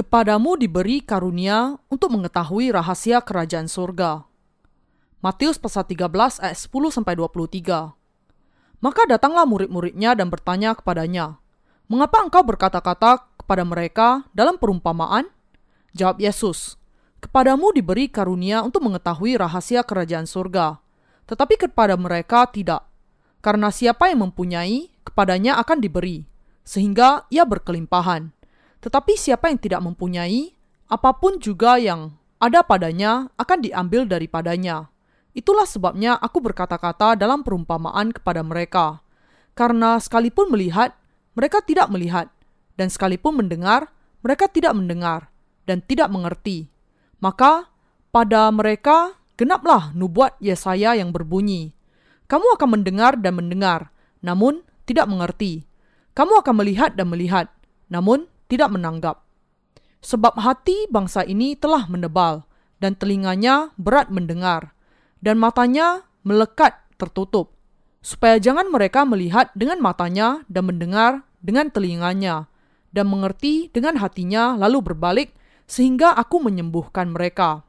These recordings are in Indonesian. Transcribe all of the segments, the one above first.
Kepadamu diberi karunia untuk mengetahui rahasia kerajaan surga. Matius pasal 13 ayat 10 sampai 23. Maka datanglah murid-muridnya dan bertanya kepadanya, "Mengapa engkau berkata-kata kepada mereka dalam perumpamaan?" Jawab Yesus, "Kepadamu diberi karunia untuk mengetahui rahasia kerajaan surga, tetapi kepada mereka tidak. Karena siapa yang mempunyai, kepadanya akan diberi, sehingga ia berkelimpahan." Tetapi siapa yang tidak mempunyai, apa pun juga yang ada padanya akan diambil daripadanya. Itulah sebabnya aku berkata-kata dalam perumpamaan kepada mereka. Karena sekalipun melihat, mereka tidak melihat, dan sekalipun mendengar, mereka tidak mendengar, dan tidak mengerti. Maka pada mereka genaplah nubuat Yesaya yang berbunyi, Kamu akan mendengar dan mendengar, namun tidak mengerti. Kamu akan melihat dan melihat, namun tidak menanggap. Sebab hati bangsa ini telah menebal, dan telinganya berat mendengar, dan matanya melekat tertutup, supaya jangan mereka melihat dengan matanya dan mendengar dengan telinganya, dan mengerti dengan hatinya lalu berbalik, sehingga aku menyembuhkan mereka.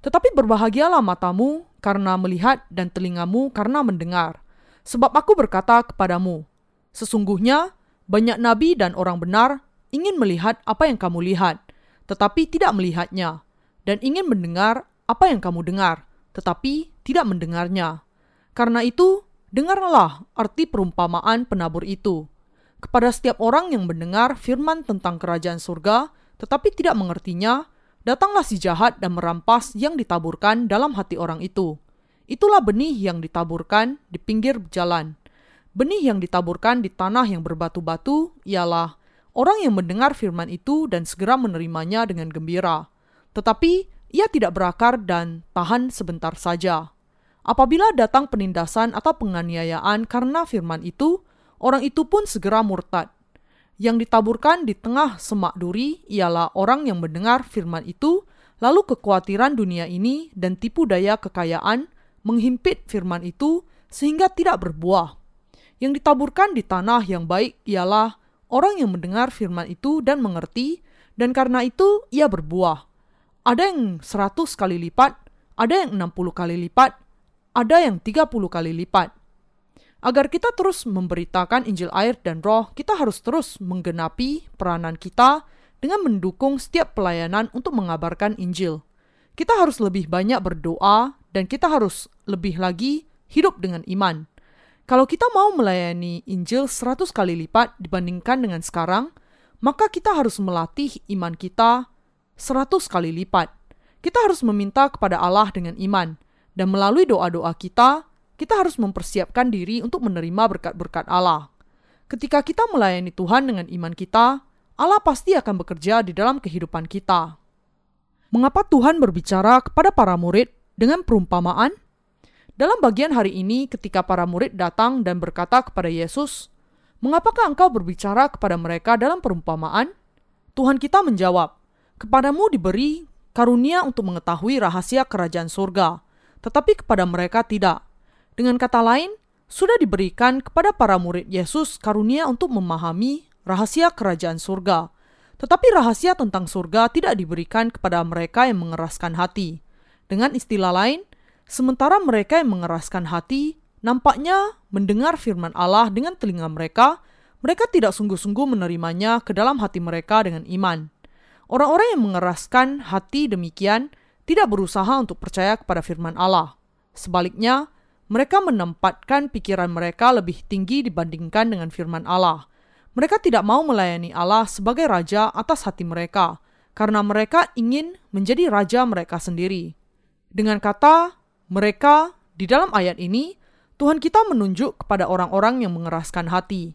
Tetapi berbahagialah matamu karena melihat dan telingamu karena mendengar. Sebab aku berkata kepadamu, sesungguhnya banyak nabi dan orang benar ingin melihat apa yang kamu lihat, tetapi tidak melihatnya, dan ingin mendengar apa yang kamu dengar, tetapi tidak mendengarnya. Karena itu, dengarlah arti perumpamaan penabur itu. Kepada setiap orang yang mendengar firman tentang kerajaan surga, tetapi tidak mengertinya, datanglah si jahat dan merampas yang ditaburkan dalam hati orang itu. Itulah benih yang ditaburkan di pinggir jalan. Benih yang ditaburkan di tanah yang berbatu-batu ialah Orang yang mendengar firman itu dan segera menerimanya dengan gembira, tetapi ia tidak berakar dan tahan sebentar saja. Apabila datang penindasan atau penganiayaan karena firman itu, orang itu pun segera murtad. Yang ditaburkan di tengah semak duri ialah orang yang mendengar firman itu, lalu kekhawatiran dunia ini dan tipu daya kekayaan menghimpit firman itu sehingga tidak berbuah. Yang ditaburkan di tanah yang baik ialah orang yang mendengar firman itu dan mengerti, dan karena itu ia berbuah. Ada yang seratus kali lipat, ada yang enam puluh kali lipat, ada yang tiga puluh kali lipat. Agar kita terus memberitakan Injil air dan roh, kita harus terus menggenapi peranan kita dengan mendukung setiap pelayanan untuk mengabarkan Injil. Kita harus lebih banyak berdoa dan kita harus lebih lagi hidup dengan iman. Kalau kita mau melayani Injil 100 kali lipat dibandingkan dengan sekarang, maka kita harus melatih iman kita 100 kali lipat. Kita harus meminta kepada Allah dengan iman, dan melalui doa-doa kita, kita harus mempersiapkan diri untuk menerima berkat-berkat Allah. Ketika kita melayani Tuhan dengan iman kita, Allah pasti akan bekerja di dalam kehidupan kita. Mengapa Tuhan berbicara kepada para murid dengan perumpamaan? Dalam bagian hari ini, ketika para murid datang dan berkata kepada Yesus, "Mengapakah engkau berbicara kepada mereka dalam perumpamaan?" Tuhan kita menjawab, "Kepadamu diberi karunia untuk mengetahui rahasia kerajaan surga, tetapi kepada mereka tidak." Dengan kata lain, sudah diberikan kepada para murid Yesus karunia untuk memahami rahasia kerajaan surga, tetapi rahasia tentang surga tidak diberikan kepada mereka yang mengeraskan hati. Dengan istilah lain, Sementara mereka yang mengeraskan hati nampaknya mendengar firman Allah dengan telinga mereka, mereka tidak sungguh-sungguh menerimanya ke dalam hati mereka dengan iman. Orang-orang yang mengeraskan hati demikian tidak berusaha untuk percaya kepada firman Allah. Sebaliknya, mereka menempatkan pikiran mereka lebih tinggi dibandingkan dengan firman Allah. Mereka tidak mau melayani Allah sebagai raja atas hati mereka, karena mereka ingin menjadi raja mereka sendiri. Dengan kata mereka di dalam ayat ini, Tuhan kita menunjuk kepada orang-orang yang mengeraskan hati.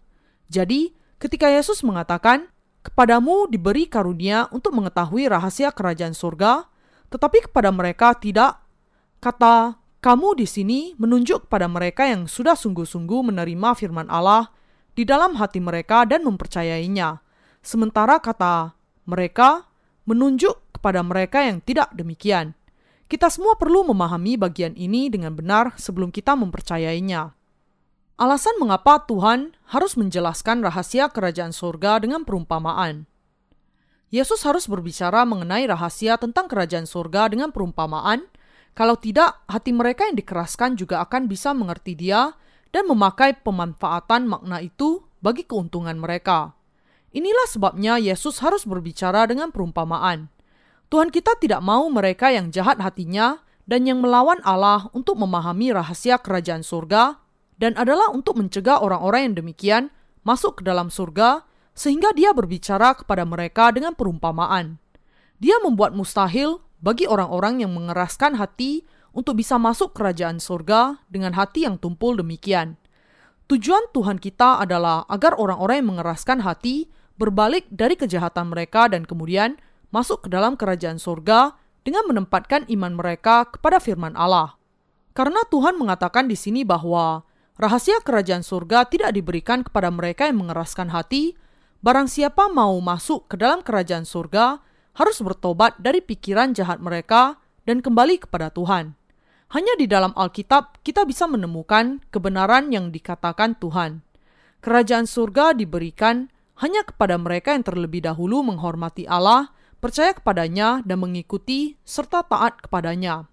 Jadi, ketika Yesus mengatakan, "Kepadamu diberi karunia untuk mengetahui rahasia kerajaan surga," tetapi kepada mereka tidak, kata "kamu" di sini menunjuk kepada mereka yang sudah sungguh-sungguh menerima firman Allah di dalam hati mereka dan mempercayainya. Sementara kata "mereka" menunjuk kepada mereka yang tidak demikian. Kita semua perlu memahami bagian ini dengan benar sebelum kita mempercayainya. Alasan mengapa Tuhan harus menjelaskan rahasia kerajaan surga dengan perumpamaan. Yesus harus berbicara mengenai rahasia tentang kerajaan surga dengan perumpamaan. Kalau tidak, hati mereka yang dikeraskan juga akan bisa mengerti Dia dan memakai pemanfaatan makna itu bagi keuntungan mereka. Inilah sebabnya Yesus harus berbicara dengan perumpamaan. Tuhan kita tidak mau mereka yang jahat hatinya dan yang melawan Allah untuk memahami rahasia kerajaan surga dan adalah untuk mencegah orang-orang yang demikian masuk ke dalam surga sehingga dia berbicara kepada mereka dengan perumpamaan. Dia membuat mustahil bagi orang-orang yang mengeraskan hati untuk bisa masuk kerajaan surga dengan hati yang tumpul demikian. Tujuan Tuhan kita adalah agar orang-orang yang mengeraskan hati berbalik dari kejahatan mereka dan kemudian masuk ke dalam kerajaan surga dengan menempatkan iman mereka kepada firman Allah. Karena Tuhan mengatakan di sini bahwa rahasia kerajaan surga tidak diberikan kepada mereka yang mengeraskan hati, barang siapa mau masuk ke dalam kerajaan surga harus bertobat dari pikiran jahat mereka dan kembali kepada Tuhan. Hanya di dalam Alkitab kita bisa menemukan kebenaran yang dikatakan Tuhan. Kerajaan surga diberikan hanya kepada mereka yang terlebih dahulu menghormati Allah, percaya kepadanya, dan mengikuti serta taat kepadanya.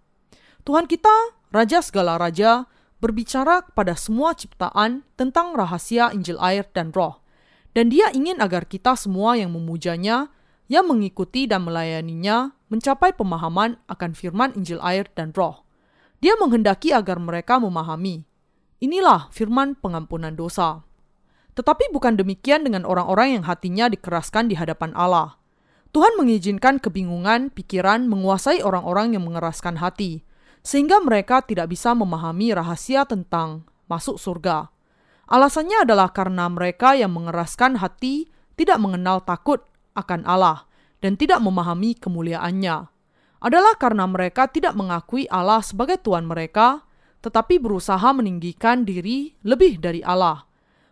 Tuhan kita, Raja segala raja, berbicara kepada semua ciptaan tentang rahasia Injil air dan roh. Dan dia ingin agar kita semua yang memujanya, yang mengikuti dan melayaninya, mencapai pemahaman akan firman Injil air dan roh. Dia menghendaki agar mereka memahami. Inilah firman pengampunan dosa. Tetapi bukan demikian dengan orang-orang yang hatinya dikeraskan di hadapan Allah. Tuhan mengizinkan kebingungan pikiran menguasai orang-orang yang mengeraskan hati, sehingga mereka tidak bisa memahami rahasia tentang masuk surga. Alasannya adalah karena mereka yang mengeraskan hati tidak mengenal takut akan Allah dan tidak memahami kemuliaannya adalah karena mereka tidak mengakui Allah sebagai Tuhan mereka, tetapi berusaha meninggikan diri lebih dari Allah.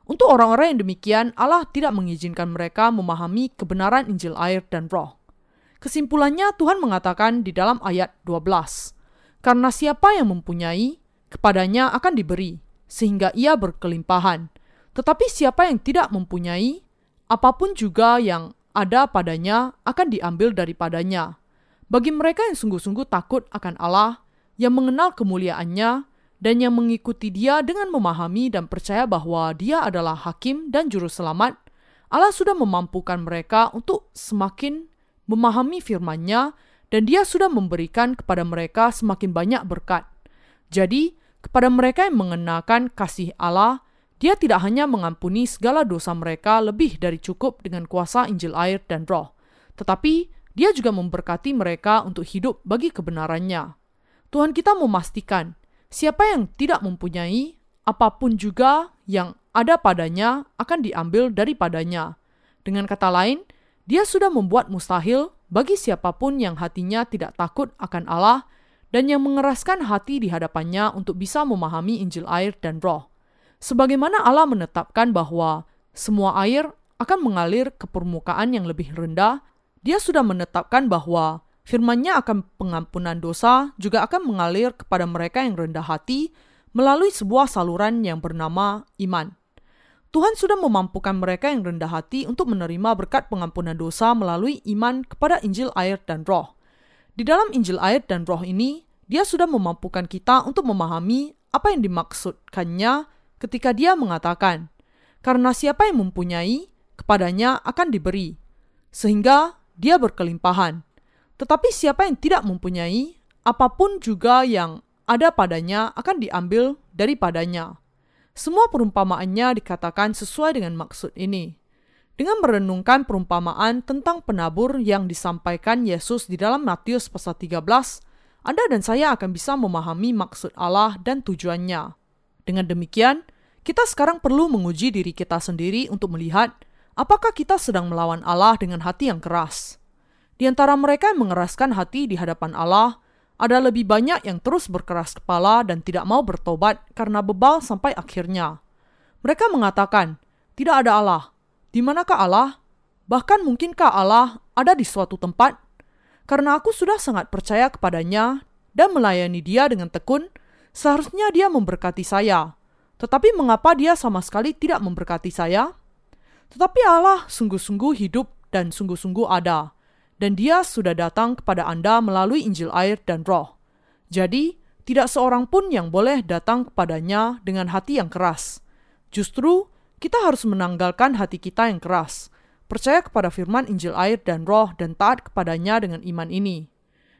Untuk orang-orang yang demikian, Allah tidak mengizinkan mereka memahami kebenaran Injil air dan roh. Kesimpulannya Tuhan mengatakan di dalam ayat 12, Karena siapa yang mempunyai, kepadanya akan diberi, sehingga ia berkelimpahan. Tetapi siapa yang tidak mempunyai, apa pun juga yang ada padanya akan diambil daripadanya. Bagi mereka yang sungguh-sungguh takut akan Allah, yang mengenal kemuliaannya, dan yang mengikuti dia dengan memahami dan percaya bahwa dia adalah hakim dan juru selamat, Allah sudah memampukan mereka untuk semakin memahami firman-Nya dan dia sudah memberikan kepada mereka semakin banyak berkat. Jadi, kepada mereka yang mengenakan kasih Allah, dia tidak hanya mengampuni segala dosa mereka lebih dari cukup dengan kuasa Injil air dan roh, tetapi dia juga memberkati mereka untuk hidup bagi kebenarannya. Tuhan kita memastikan siapa yang tidak mempunyai apa pun juga yang ada padanya akan diambil daripadanya. Dengan kata lain, dia sudah membuat mustahil bagi siapa pun yang hatinya tidak takut akan Allah dan yang mengeraskan hati di hadapannya untuk bisa memahami Injil air dan roh. Sebagaimana Allah menetapkan bahwa semua air akan mengalir ke permukaan yang lebih rendah dia sudah menetapkan bahwa firman-Nya akan pengampunan dosa juga akan mengalir kepada mereka yang rendah hati melalui sebuah saluran yang bernama iman. Tuhan sudah memampukan mereka yang rendah hati untuk menerima berkat pengampunan dosa melalui iman kepada Injil air dan roh. Di dalam Injil air dan roh ini, dia sudah memampukan kita untuk memahami apa yang dimaksudkannya ketika dia mengatakan, karena siapa yang mempunyai, kepadanya akan diberi. Sehingga dia berkelimpahan. Tetapi siapa yang tidak mempunyai, apa pun juga yang ada padanya akan diambil daripadanya. Semua perumpamaannya dikatakan sesuai dengan maksud ini. Dengan merenungkan perumpamaan tentang penabur yang disampaikan Yesus di dalam Matius pasal 13, Anda dan saya akan bisa memahami maksud Allah dan tujuannya. Dengan demikian, kita sekarang perlu menguji diri kita sendiri untuk melihat Apakah kita sedang melawan Allah dengan hati yang keras? Di antara mereka yang mengeraskan hati di hadapan Allah, ada lebih banyak yang terus berkeras kepala dan tidak mau bertobat karena bebal sampai akhirnya. Mereka mengatakan, tidak ada Allah. Di manakah Allah? Bahkan mungkinkah Allah ada di suatu tempat? Karena aku sudah sangat percaya kepadanya dan melayani dia dengan tekun, seharusnya dia memberkati saya. Tetapi mengapa dia sama sekali tidak memberkati saya? Tetapi Allah sungguh-sungguh hidup dan sungguh-sungguh ada. Dan dia sudah datang kepada Anda melalui Injil air dan roh. Jadi, tidak seorang pun yang boleh datang kepadanya dengan hati yang keras. Justru, kita harus menanggalkan hati kita yang keras, percaya kepada firman Injil air dan roh dan taat kepadanya dengan iman ini.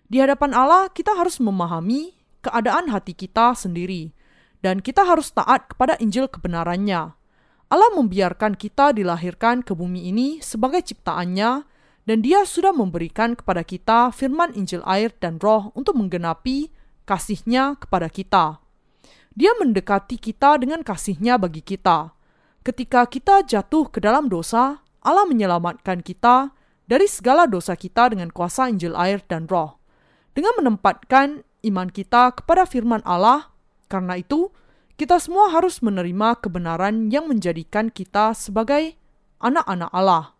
Di hadapan Allah, kita harus memahami keadaan hati kita sendiri, dan kita harus taat kepada Injil kebenarannya. Allah membiarkan kita dilahirkan ke bumi ini sebagai ciptaannya, dan dia sudah memberikan kepada kita firman Injil air dan roh untuk menggenapi kasihnya kepada kita. Dia mendekati kita dengan kasihnya bagi kita. Ketika kita jatuh ke dalam dosa, Allah menyelamatkan kita dari segala dosa kita dengan kuasa Injil air dan roh. Dengan menempatkan iman kita kepada firman Allah, karena itu kita semua harus menerima kebenaran yang menjadikan kita sebagai anak-anak Allah.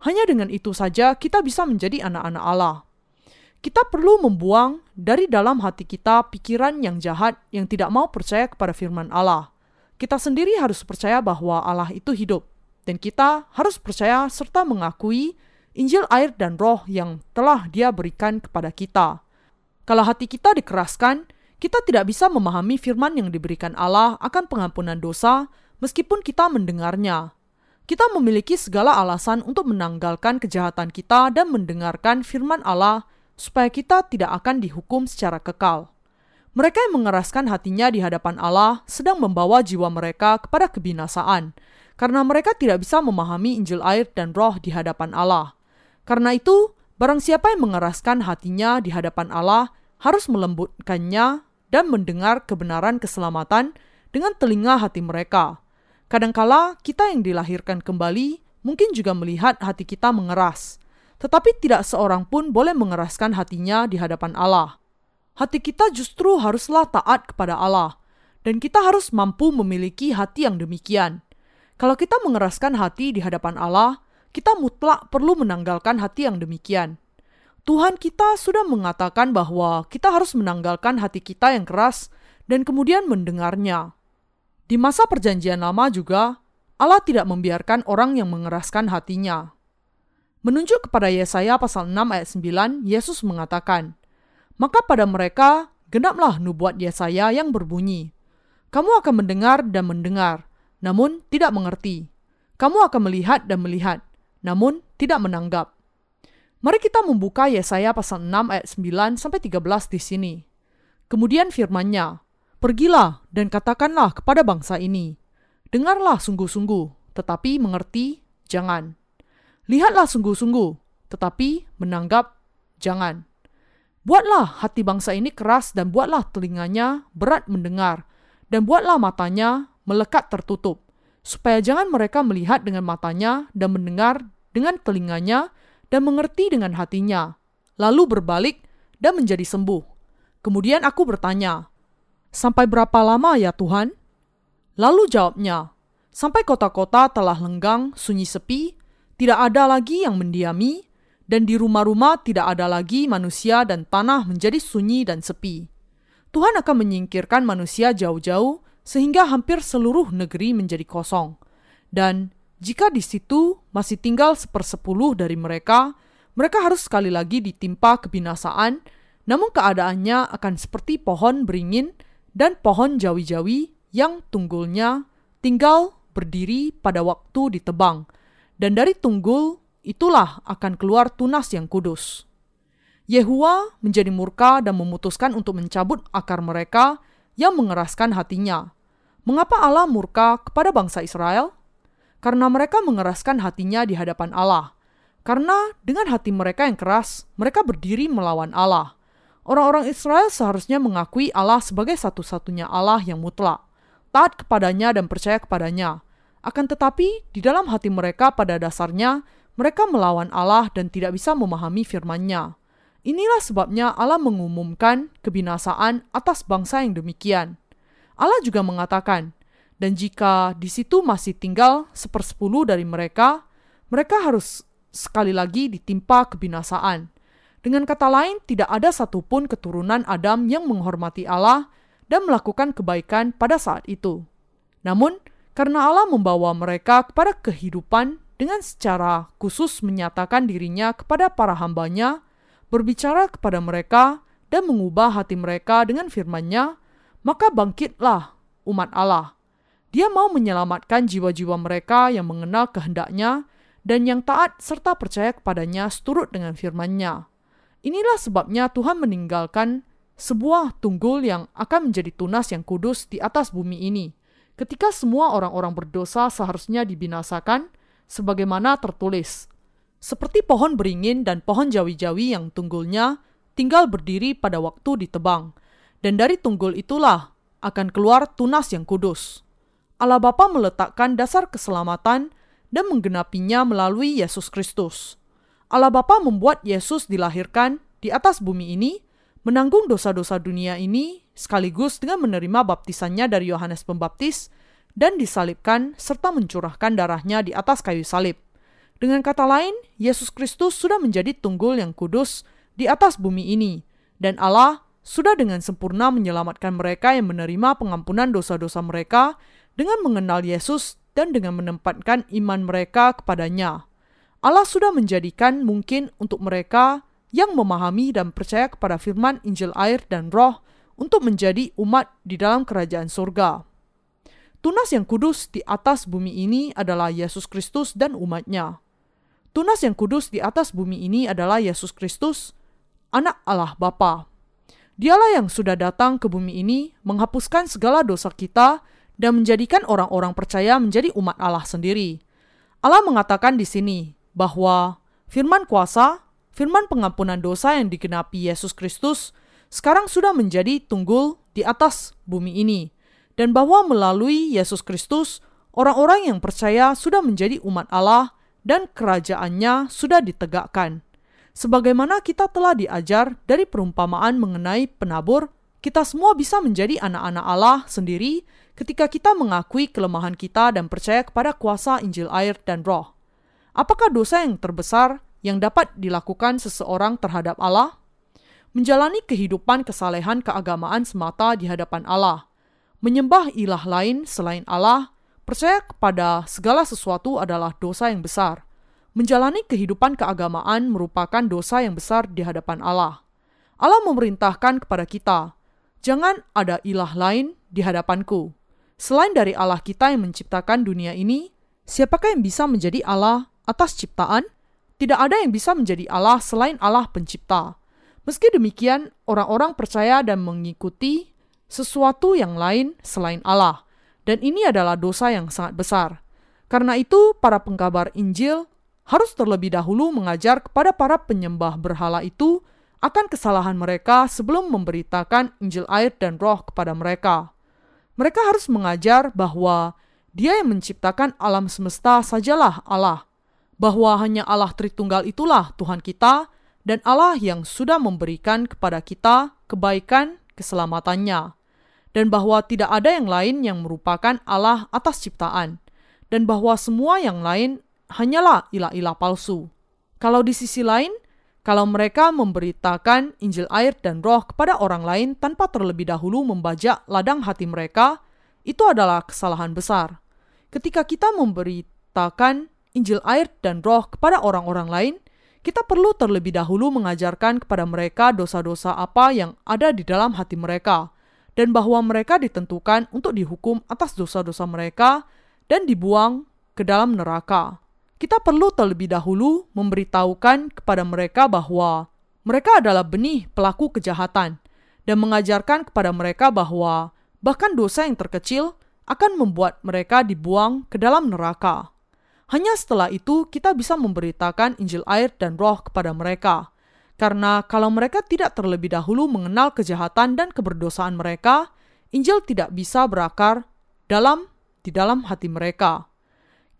Hanya dengan itu saja kita bisa menjadi anak-anak Allah. Kita perlu membuang dari dalam hati kita pikiran yang jahat yang tidak mau percaya kepada firman Allah. Kita sendiri harus percaya bahwa Allah itu hidup, dan kita harus percaya serta mengakui Injil air dan roh yang telah dia berikan kepada kita. Kalau hati kita dikeraskan, kita tidak bisa memahami firman yang diberikan Allah akan pengampunan dosa meskipun kita mendengarnya. Kita memiliki segala alasan untuk menanggalkan kejahatan kita dan mendengarkan firman Allah supaya kita tidak akan dihukum secara kekal. Mereka yang mengeraskan hatinya di hadapan Allah sedang membawa jiwa mereka kepada kebinasaan, karena mereka tidak bisa memahami Injil air dan roh di hadapan Allah. Karena itu, barang siapa yang mengeraskan hatinya di hadapan Allah harus melembutkannya dan mendengar kebenaran keselamatan dengan telinga hati mereka Kadangkala kita yang dilahirkan kembali mungkin juga melihat hati kita mengeras, tetapi tidak seorang pun boleh mengeraskan hatinya di hadapan Allah. Hati kita justru haruslah taat kepada Allah, dan kita harus mampu memiliki hati yang demikian. Kalau kita mengeraskan hati di hadapan Allah, kita mutlak perlu menanggalkan hati yang demikian. Tuhan kita sudah mengatakan bahwa kita harus menanggalkan hati kita yang keras dan kemudian mendengarnya. Di masa Perjanjian Lama juga, Allah tidak membiarkan orang yang mengeraskan hatinya. Menunjuk kepada Yesaya pasal 6 ayat 9, Yesus mengatakan, Maka pada mereka genaplah nubuat Yesaya yang berbunyi, Kamu akan mendengar dan mendengar, namun tidak mengerti. Kamu akan melihat dan melihat, namun tidak menanggap. Mari kita membuka Yesaya pasal 6 ayat 9 sampai 13 di sini. Kemudian firman-Nya, Pergilah dan katakanlah kepada bangsa ini, dengarlah sungguh-sungguh, tetapi mengerti jangan. Lihatlah sungguh-sungguh, tetapi menanggap jangan. Buatlah hati bangsa ini keras dan buatlah telinganya berat mendengar, dan buatlah matanya melekat tertutup, supaya jangan mereka melihat dengan matanya dan mendengar dengan telinganya dan mengerti dengan hatinya, lalu berbalik dan menjadi sembuh. Kemudian aku bertanya, Sampai berapa lama ya Tuhan? Lalu jawabnya, sampai kota-kota telah lenggang, sunyi sepi, tidak ada lagi yang mendiami, dan di rumah-rumah tidak ada lagi manusia dan tanah menjadi sunyi dan sepi. Tuhan akan menyingkirkan manusia jauh-jauh sehingga hampir seluruh negeri menjadi kosong. Dan jika di situ masih tinggal sepersepuluh dari mereka, mereka harus sekali lagi ditimpa kebinasaan, namun keadaannya akan seperti pohon beringin dan pohon jawi-jawi yang tunggulnya tinggal berdiri pada waktu ditebang, dan dari tunggul itulah akan keluar tunas yang kudus. Yehua menjadi murka dan memutuskan untuk mencabut akar mereka yang mengeraskan hatinya. Mengapa Allah murka kepada bangsa Israel? Karena mereka mengeraskan hatinya di hadapan Allah. Karena dengan hati mereka yang keras, mereka berdiri melawan Allah. Orang-orang Israel seharusnya mengakui Allah sebagai satu-satunya Allah yang mutlak, taat kepadanya dan percaya kepadanya. Akan tetapi, di dalam hati mereka pada dasarnya, mereka melawan Allah dan tidak bisa memahami firman-Nya. Inilah sebabnya Allah mengumumkan kebinasaan atas bangsa yang demikian. Allah juga mengatakan, dan jika di situ masih tinggal sepersepuluh dari mereka, mereka harus sekali lagi ditimpa kebinasaan. Dengan kata lain, tidak ada satupun keturunan Adam yang menghormati Allah dan melakukan kebaikan pada saat itu. Namun, karena Allah membawa mereka kepada kehidupan dengan secara khusus menyatakan dirinya kepada para hambanya, berbicara kepada mereka, dan mengubah hati mereka dengan firman-Nya, maka bangkitlah umat Allah. Dia mau menyelamatkan jiwa-jiwa mereka yang mengenal kehendaknya dan yang taat serta percaya kepadanya seturut dengan firman-Nya. Inilah sebabnya Tuhan meninggalkan sebuah tunggul yang akan menjadi tunas yang kudus di atas bumi ini. Ketika semua orang-orang berdosa seharusnya dibinasakan, sebagaimana tertulis. Seperti pohon beringin dan pohon jawi-jawi yang tunggulnya tinggal berdiri pada waktu ditebang, dan dari tunggul itulah akan keluar tunas yang kudus. Allah Bapa meletakkan dasar keselamatan dan menggenapinya melalui Yesus Kristus. Allah Bapa membuat Yesus dilahirkan di atas bumi ini, menanggung dosa-dosa dunia ini sekaligus dengan menerima baptisannya dari Yohanes Pembaptis dan disalibkan serta mencurahkan darahnya di atas kayu salib. Dengan kata lain, Yesus Kristus sudah menjadi tunggul yang kudus di atas bumi ini, dan Allah sudah dengan sempurna menyelamatkan mereka yang menerima pengampunan dosa-dosa mereka dengan mengenal Yesus dan dengan menempatkan iman mereka kepadanya. Allah sudah menjadikan mungkin untuk mereka yang memahami dan percaya kepada firman Injil air dan roh untuk menjadi umat di dalam kerajaan surga. Tunas yang kudus di atas bumi ini adalah Yesus Kristus dan umatnya. Tunas yang kudus di atas bumi ini adalah Yesus Kristus, anak Allah Bapa. Dialah yang sudah datang ke bumi ini menghapuskan segala dosa kita dan menjadikan orang-orang percaya menjadi umat Allah sendiri. Allah mengatakan di sini bahwa firman kuasa, firman pengampunan dosa yang digenapi Yesus Kristus sekarang sudah menjadi tunggul di atas bumi ini dan bahwa melalui Yesus Kristus, orang-orang yang percaya sudah menjadi umat Allah dan kerajaannya sudah ditegakkan. Sebagaimana kita telah diajar dari perumpamaan mengenai penabur, kita semua bisa menjadi anak-anak Allah sendiri ketika kita mengakui kelemahan kita dan percaya kepada kuasa Injil air dan roh. Apakah dosa yang terbesar yang dapat dilakukan seseorang terhadap Allah? Menjalani kehidupan kesalehan keagamaan semata di hadapan Allah – Menyembah ilah lain selain Allah, percaya kepada segala sesuatu adalah dosa yang besar. Menjalani kehidupan keagamaan merupakan dosa yang besar di hadapan Allah. Allah memerintahkan kepada kita, jangan ada ilah lain di hadapanku. Selain dari Allah kita yang menciptakan dunia ini, siapakah yang bisa menjadi Allah atas ciptaan? Tidak ada yang bisa menjadi Allah selain Allah pencipta. Meski demikian, orang-orang percaya dan mengikuti sesuatu yang lain selain Allah, dan ini adalah dosa yang sangat besar. Karena itu, para pengkabar Injil harus terlebih dahulu mengajar kepada para penyembah berhala itu akan kesalahan mereka sebelum memberitakan Injil air dan roh kepada mereka. Mereka harus mengajar bahwa Dia yang menciptakan alam semesta sajalah Allah, bahwa hanya Allah Tritunggal itulah Tuhan kita, dan Allah yang sudah memberikan kepada kita kebaikan keselamatannya dan bahwa tidak ada yang lain yang merupakan Allah atas ciptaan, dan bahwa semua yang lain hanyalah ilah-ilah palsu. Kalau di sisi lain, kalau mereka memberitakan Injil air dan roh kepada orang lain tanpa terlebih dahulu membajak ladang hati mereka, itu adalah kesalahan besar. Ketika kita memberitakan Injil air dan roh kepada orang-orang lain, kita perlu terlebih dahulu mengajarkan kepada mereka dosa-dosa apa yang ada di dalam hati mereka, dan bahwa mereka ditentukan untuk dihukum atas dosa-dosa mereka dan dibuang ke dalam neraka. Kita perlu terlebih dahulu memberitahukan kepada mereka bahwa mereka adalah benih pelaku kejahatan dan mengajarkan kepada mereka bahwa bahkan dosa yang terkecil akan membuat mereka dibuang ke dalam neraka. Hanya setelah itu kita bisa memberitakan Injil air dan roh kepada mereka karena kalau mereka tidak terlebih dahulu mengenal kejahatan dan keberdosaan mereka, Injil tidak bisa berakar dalam di dalam hati mereka.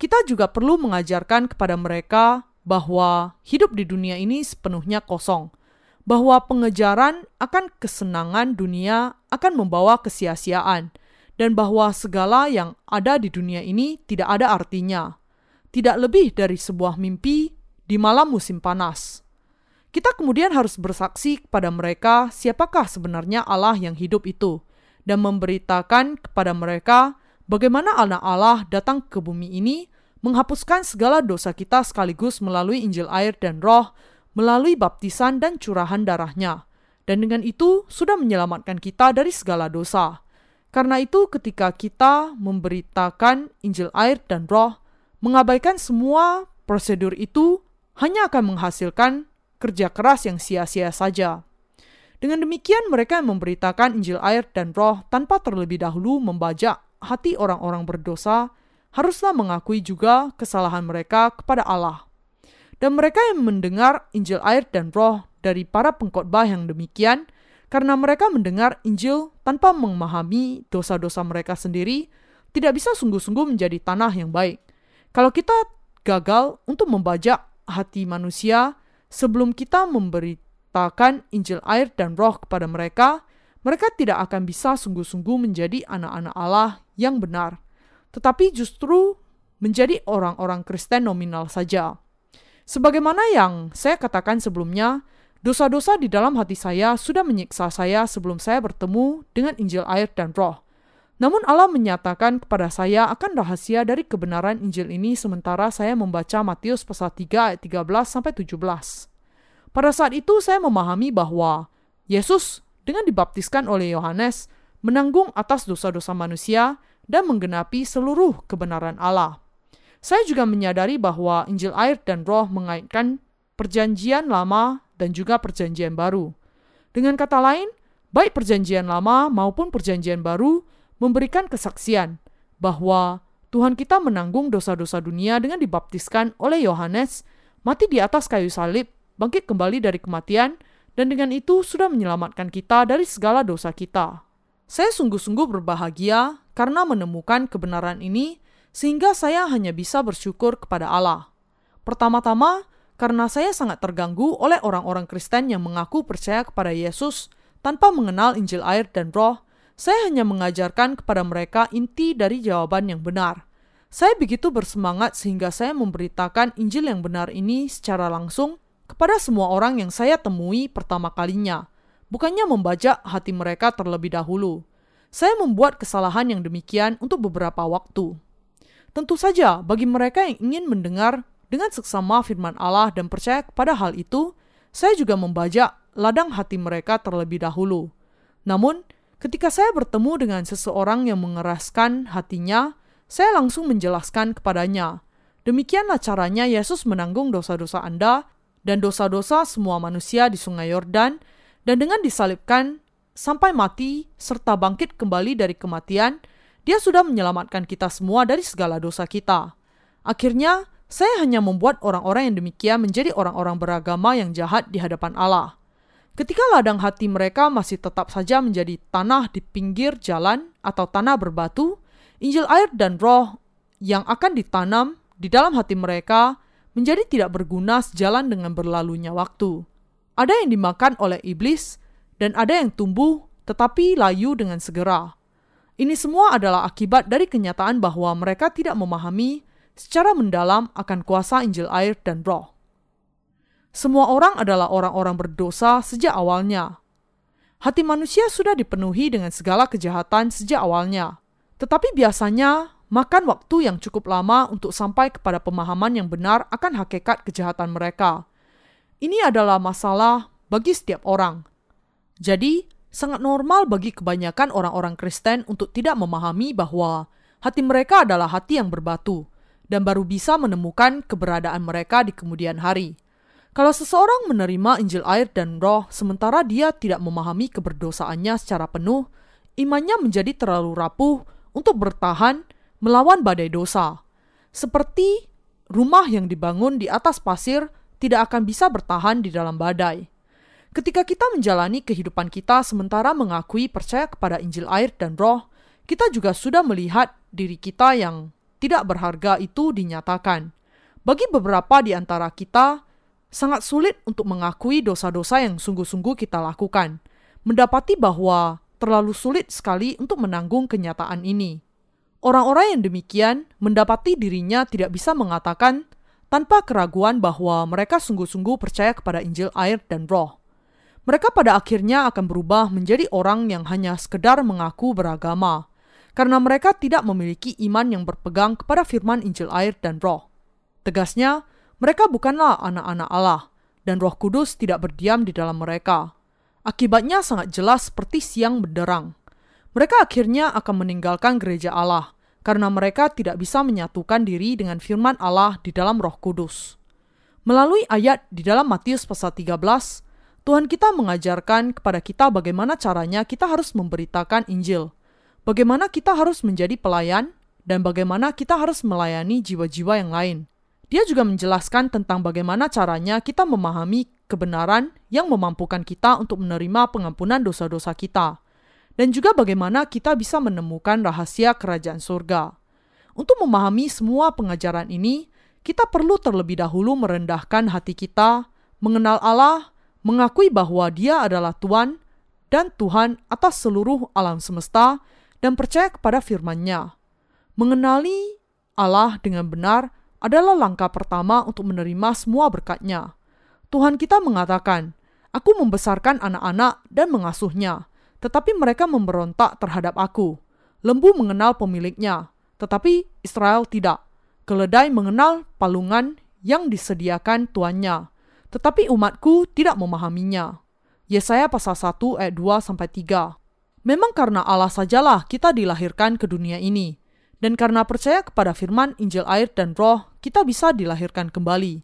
Kita juga perlu mengajarkan kepada mereka bahwa hidup di dunia ini sepenuhnya kosong, bahwa pengejaran akan kesenangan dunia akan membawa kesia-siaan, dan bahwa segala yang ada di dunia ini tidak ada artinya, tidak lebih dari sebuah mimpi di malam musim panas. Kita kemudian harus bersaksi kepada mereka siapakah sebenarnya Allah yang hidup itu, dan memberitakan kepada mereka bagaimana anak Allah datang ke bumi ini menghapuskan segala dosa kita sekaligus melalui Injil air dan roh, melalui baptisan dan curahan darahnya. Dan dengan itu sudah menyelamatkan kita dari segala dosa. Karena itu ketika kita memberitakan Injil air dan roh, mengabaikan semua prosedur itu hanya akan menghasilkan kerja keras yang sia-sia saja. Dengan demikian mereka yang memberitakan Injil air dan roh tanpa terlebih dahulu membajak hati orang-orang berdosa haruslah mengakui juga kesalahan mereka kepada Allah. Dan mereka yang mendengar Injil air dan roh dari para pengkhotbah yang demikian, karena mereka mendengar Injil tanpa memahami dosa-dosa mereka sendiri, tidak bisa sungguh-sungguh menjadi tanah yang baik. Kalau kita gagal untuk membajak hati manusia sebelum kita memberi menciptakan Injil air dan roh kepada mereka, mereka tidak akan bisa sungguh-sungguh menjadi anak-anak Allah yang benar, tetapi justru menjadi orang-orang Kristen nominal saja. Sebagaimana yang saya katakan sebelumnya, dosa-dosa di dalam hati saya sudah menyiksa saya sebelum saya bertemu dengan Injil air dan roh. Namun Allah menyatakan kepada saya akan rahasia dari kebenaran Injil ini sementara saya membaca Matius pasal 3 ayat 13 sampai 17. Pada saat itu saya memahami bahwa Yesus dengan dibaptiskan oleh Yohanes menanggung atas dosa-dosa manusia dan menggenapi seluruh kebenaran Allah. Saya juga menyadari bahwa Injil air dan roh mengaitkan perjanjian lama dan juga perjanjian baru. Dengan kata lain, baik perjanjian lama maupun perjanjian baru memberikan kesaksian bahwa Tuhan kita menanggung dosa-dosa dunia dengan dibaptiskan oleh Yohanes, mati di atas kayu salib, bangkit kembali dari kematian, dan dengan itu sudah menyelamatkan kita dari segala dosa kita. Saya sungguh-sungguh berbahagia karena menemukan kebenaran ini, sehingga saya hanya bisa bersyukur kepada Allah. Pertama-tama, karena saya sangat terganggu oleh orang-orang Kristen yang mengaku percaya kepada Yesus tanpa mengenal Injil air dan Roh, saya hanya mengajarkan kepada mereka inti dari jawaban yang benar. Saya begitu bersemangat sehingga saya memberitakan Injil yang benar ini secara langsung kepada semua orang yang saya temui pertama kalinya, bukannya membajak hati mereka terlebih dahulu. Saya membuat kesalahan yang demikian untuk beberapa waktu. Tentu saja, bagi mereka yang ingin mendengar dengan seksama firman Allah dan percaya kepada hal itu, saya juga membajak ladang hati mereka terlebih dahulu. Namun, ketika saya bertemu dengan seseorang yang mengeraskan hatinya, saya langsung menjelaskan kepadanya. Demikianlah caranya Yesus menanggung dosa-dosa Anda dan dosa-dosa semua manusia di Sungai Yordan, dan dengan disalibkan sampai mati serta bangkit kembali dari kematian, dia sudah menyelamatkan kita semua dari segala dosa kita. Akhirnya, saya hanya membuat orang-orang yang demikian menjadi orang-orang beragama yang jahat di hadapan Allah. Ketika ladang hati mereka masih tetap saja menjadi tanah di pinggir jalan atau tanah berbatu, Injil air dan roh yang akan ditanam di dalam hati mereka menjadi tidak berguna sejalan dengan berlalunya waktu. Ada yang dimakan oleh iblis, dan ada yang tumbuh tetapi layu dengan segera. Ini semua adalah akibat dari kenyataan bahwa mereka tidak memahami secara mendalam akan kuasa Injil air dan roh. Semua orang adalah orang-orang berdosa sejak awalnya. Hati manusia sudah dipenuhi dengan segala kejahatan sejak awalnya, tetapi biasanya makan waktu yang cukup lama untuk sampai kepada pemahaman yang benar akan hakikat kejahatan mereka. Ini adalah masalah bagi setiap orang. Jadi, sangat normal bagi kebanyakan orang-orang Kristen untuk tidak memahami bahwa hati mereka adalah hati yang berbatu dan baru bisa menemukan keberadaan mereka di kemudian hari. Kalau seseorang menerima Injil air dan roh sementara dia tidak memahami keberdosaannya secara penuh, imannya menjadi terlalu rapuh untuk bertahan melawan badai dosa. Seperti rumah yang dibangun di atas pasir tidak akan bisa bertahan di dalam badai. Ketika kita menjalani kehidupan kita sementara mengakui percaya kepada Injil air dan roh, kita juga sudah melihat diri kita yang tidak berharga itu dinyatakan. Bagi beberapa di antara kita, sangat sulit untuk mengakui dosa-dosa yang sungguh-sungguh kita lakukan, mendapati bahwa terlalu sulit sekali untuk menanggung kenyataan ini. Orang-orang yang demikian mendapati dirinya tidak bisa mengatakan tanpa keraguan bahwa mereka sungguh-sungguh percaya kepada Injil air dan roh. Mereka pada akhirnya akan berubah menjadi orang yang hanya sekedar mengaku beragama, karena mereka tidak memiliki iman yang berpegang kepada firman Injil air dan roh. Tegasnya, mereka bukanlah anak-anak Allah, dan roh kudus tidak berdiam di dalam mereka. Akibatnya sangat jelas seperti siang benderang. Mereka akhirnya akan meninggalkan gereja Allah, karena mereka tidak bisa menyatukan diri dengan firman Allah di dalam roh kudus. Melalui ayat di dalam Matius pasal 13, Tuhan kita mengajarkan kepada kita bagaimana caranya kita harus memberitakan Injil, bagaimana kita harus menjadi pelayan, dan bagaimana kita harus melayani jiwa-jiwa yang lain. Dia juga menjelaskan tentang bagaimana caranya kita memahami kebenaran yang memampukan kita untuk menerima pengampunan dosa-dosa kita, dan juga bagaimana kita bisa menemukan rahasia kerajaan surga. Untuk memahami semua pengajaran ini, kita perlu terlebih dahulu merendahkan hati kita, mengenal Allah, mengakui bahwa Dia adalah Tuhan dan Tuhan atas seluruh alam semesta, dan percaya kepada firman-Nya. Mengenali Allah dengan benar adalah langkah pertama untuk menerima semua berkatnya. Tuhan kita mengatakan, Aku membesarkan anak-anak dan mengasuhnya, tetapi mereka memberontak terhadap aku. Lembu mengenal pemiliknya, tetapi Israel tidak. Keledai mengenal palungan yang disediakan tuannya, tetapi umatku tidak memahaminya. Yesaya pasal 1 ayat 2 sampai 3. Memang karena Allah sajalah kita dilahirkan ke dunia ini, dan karena percaya kepada firman Injil air dan roh, kita bisa dilahirkan kembali.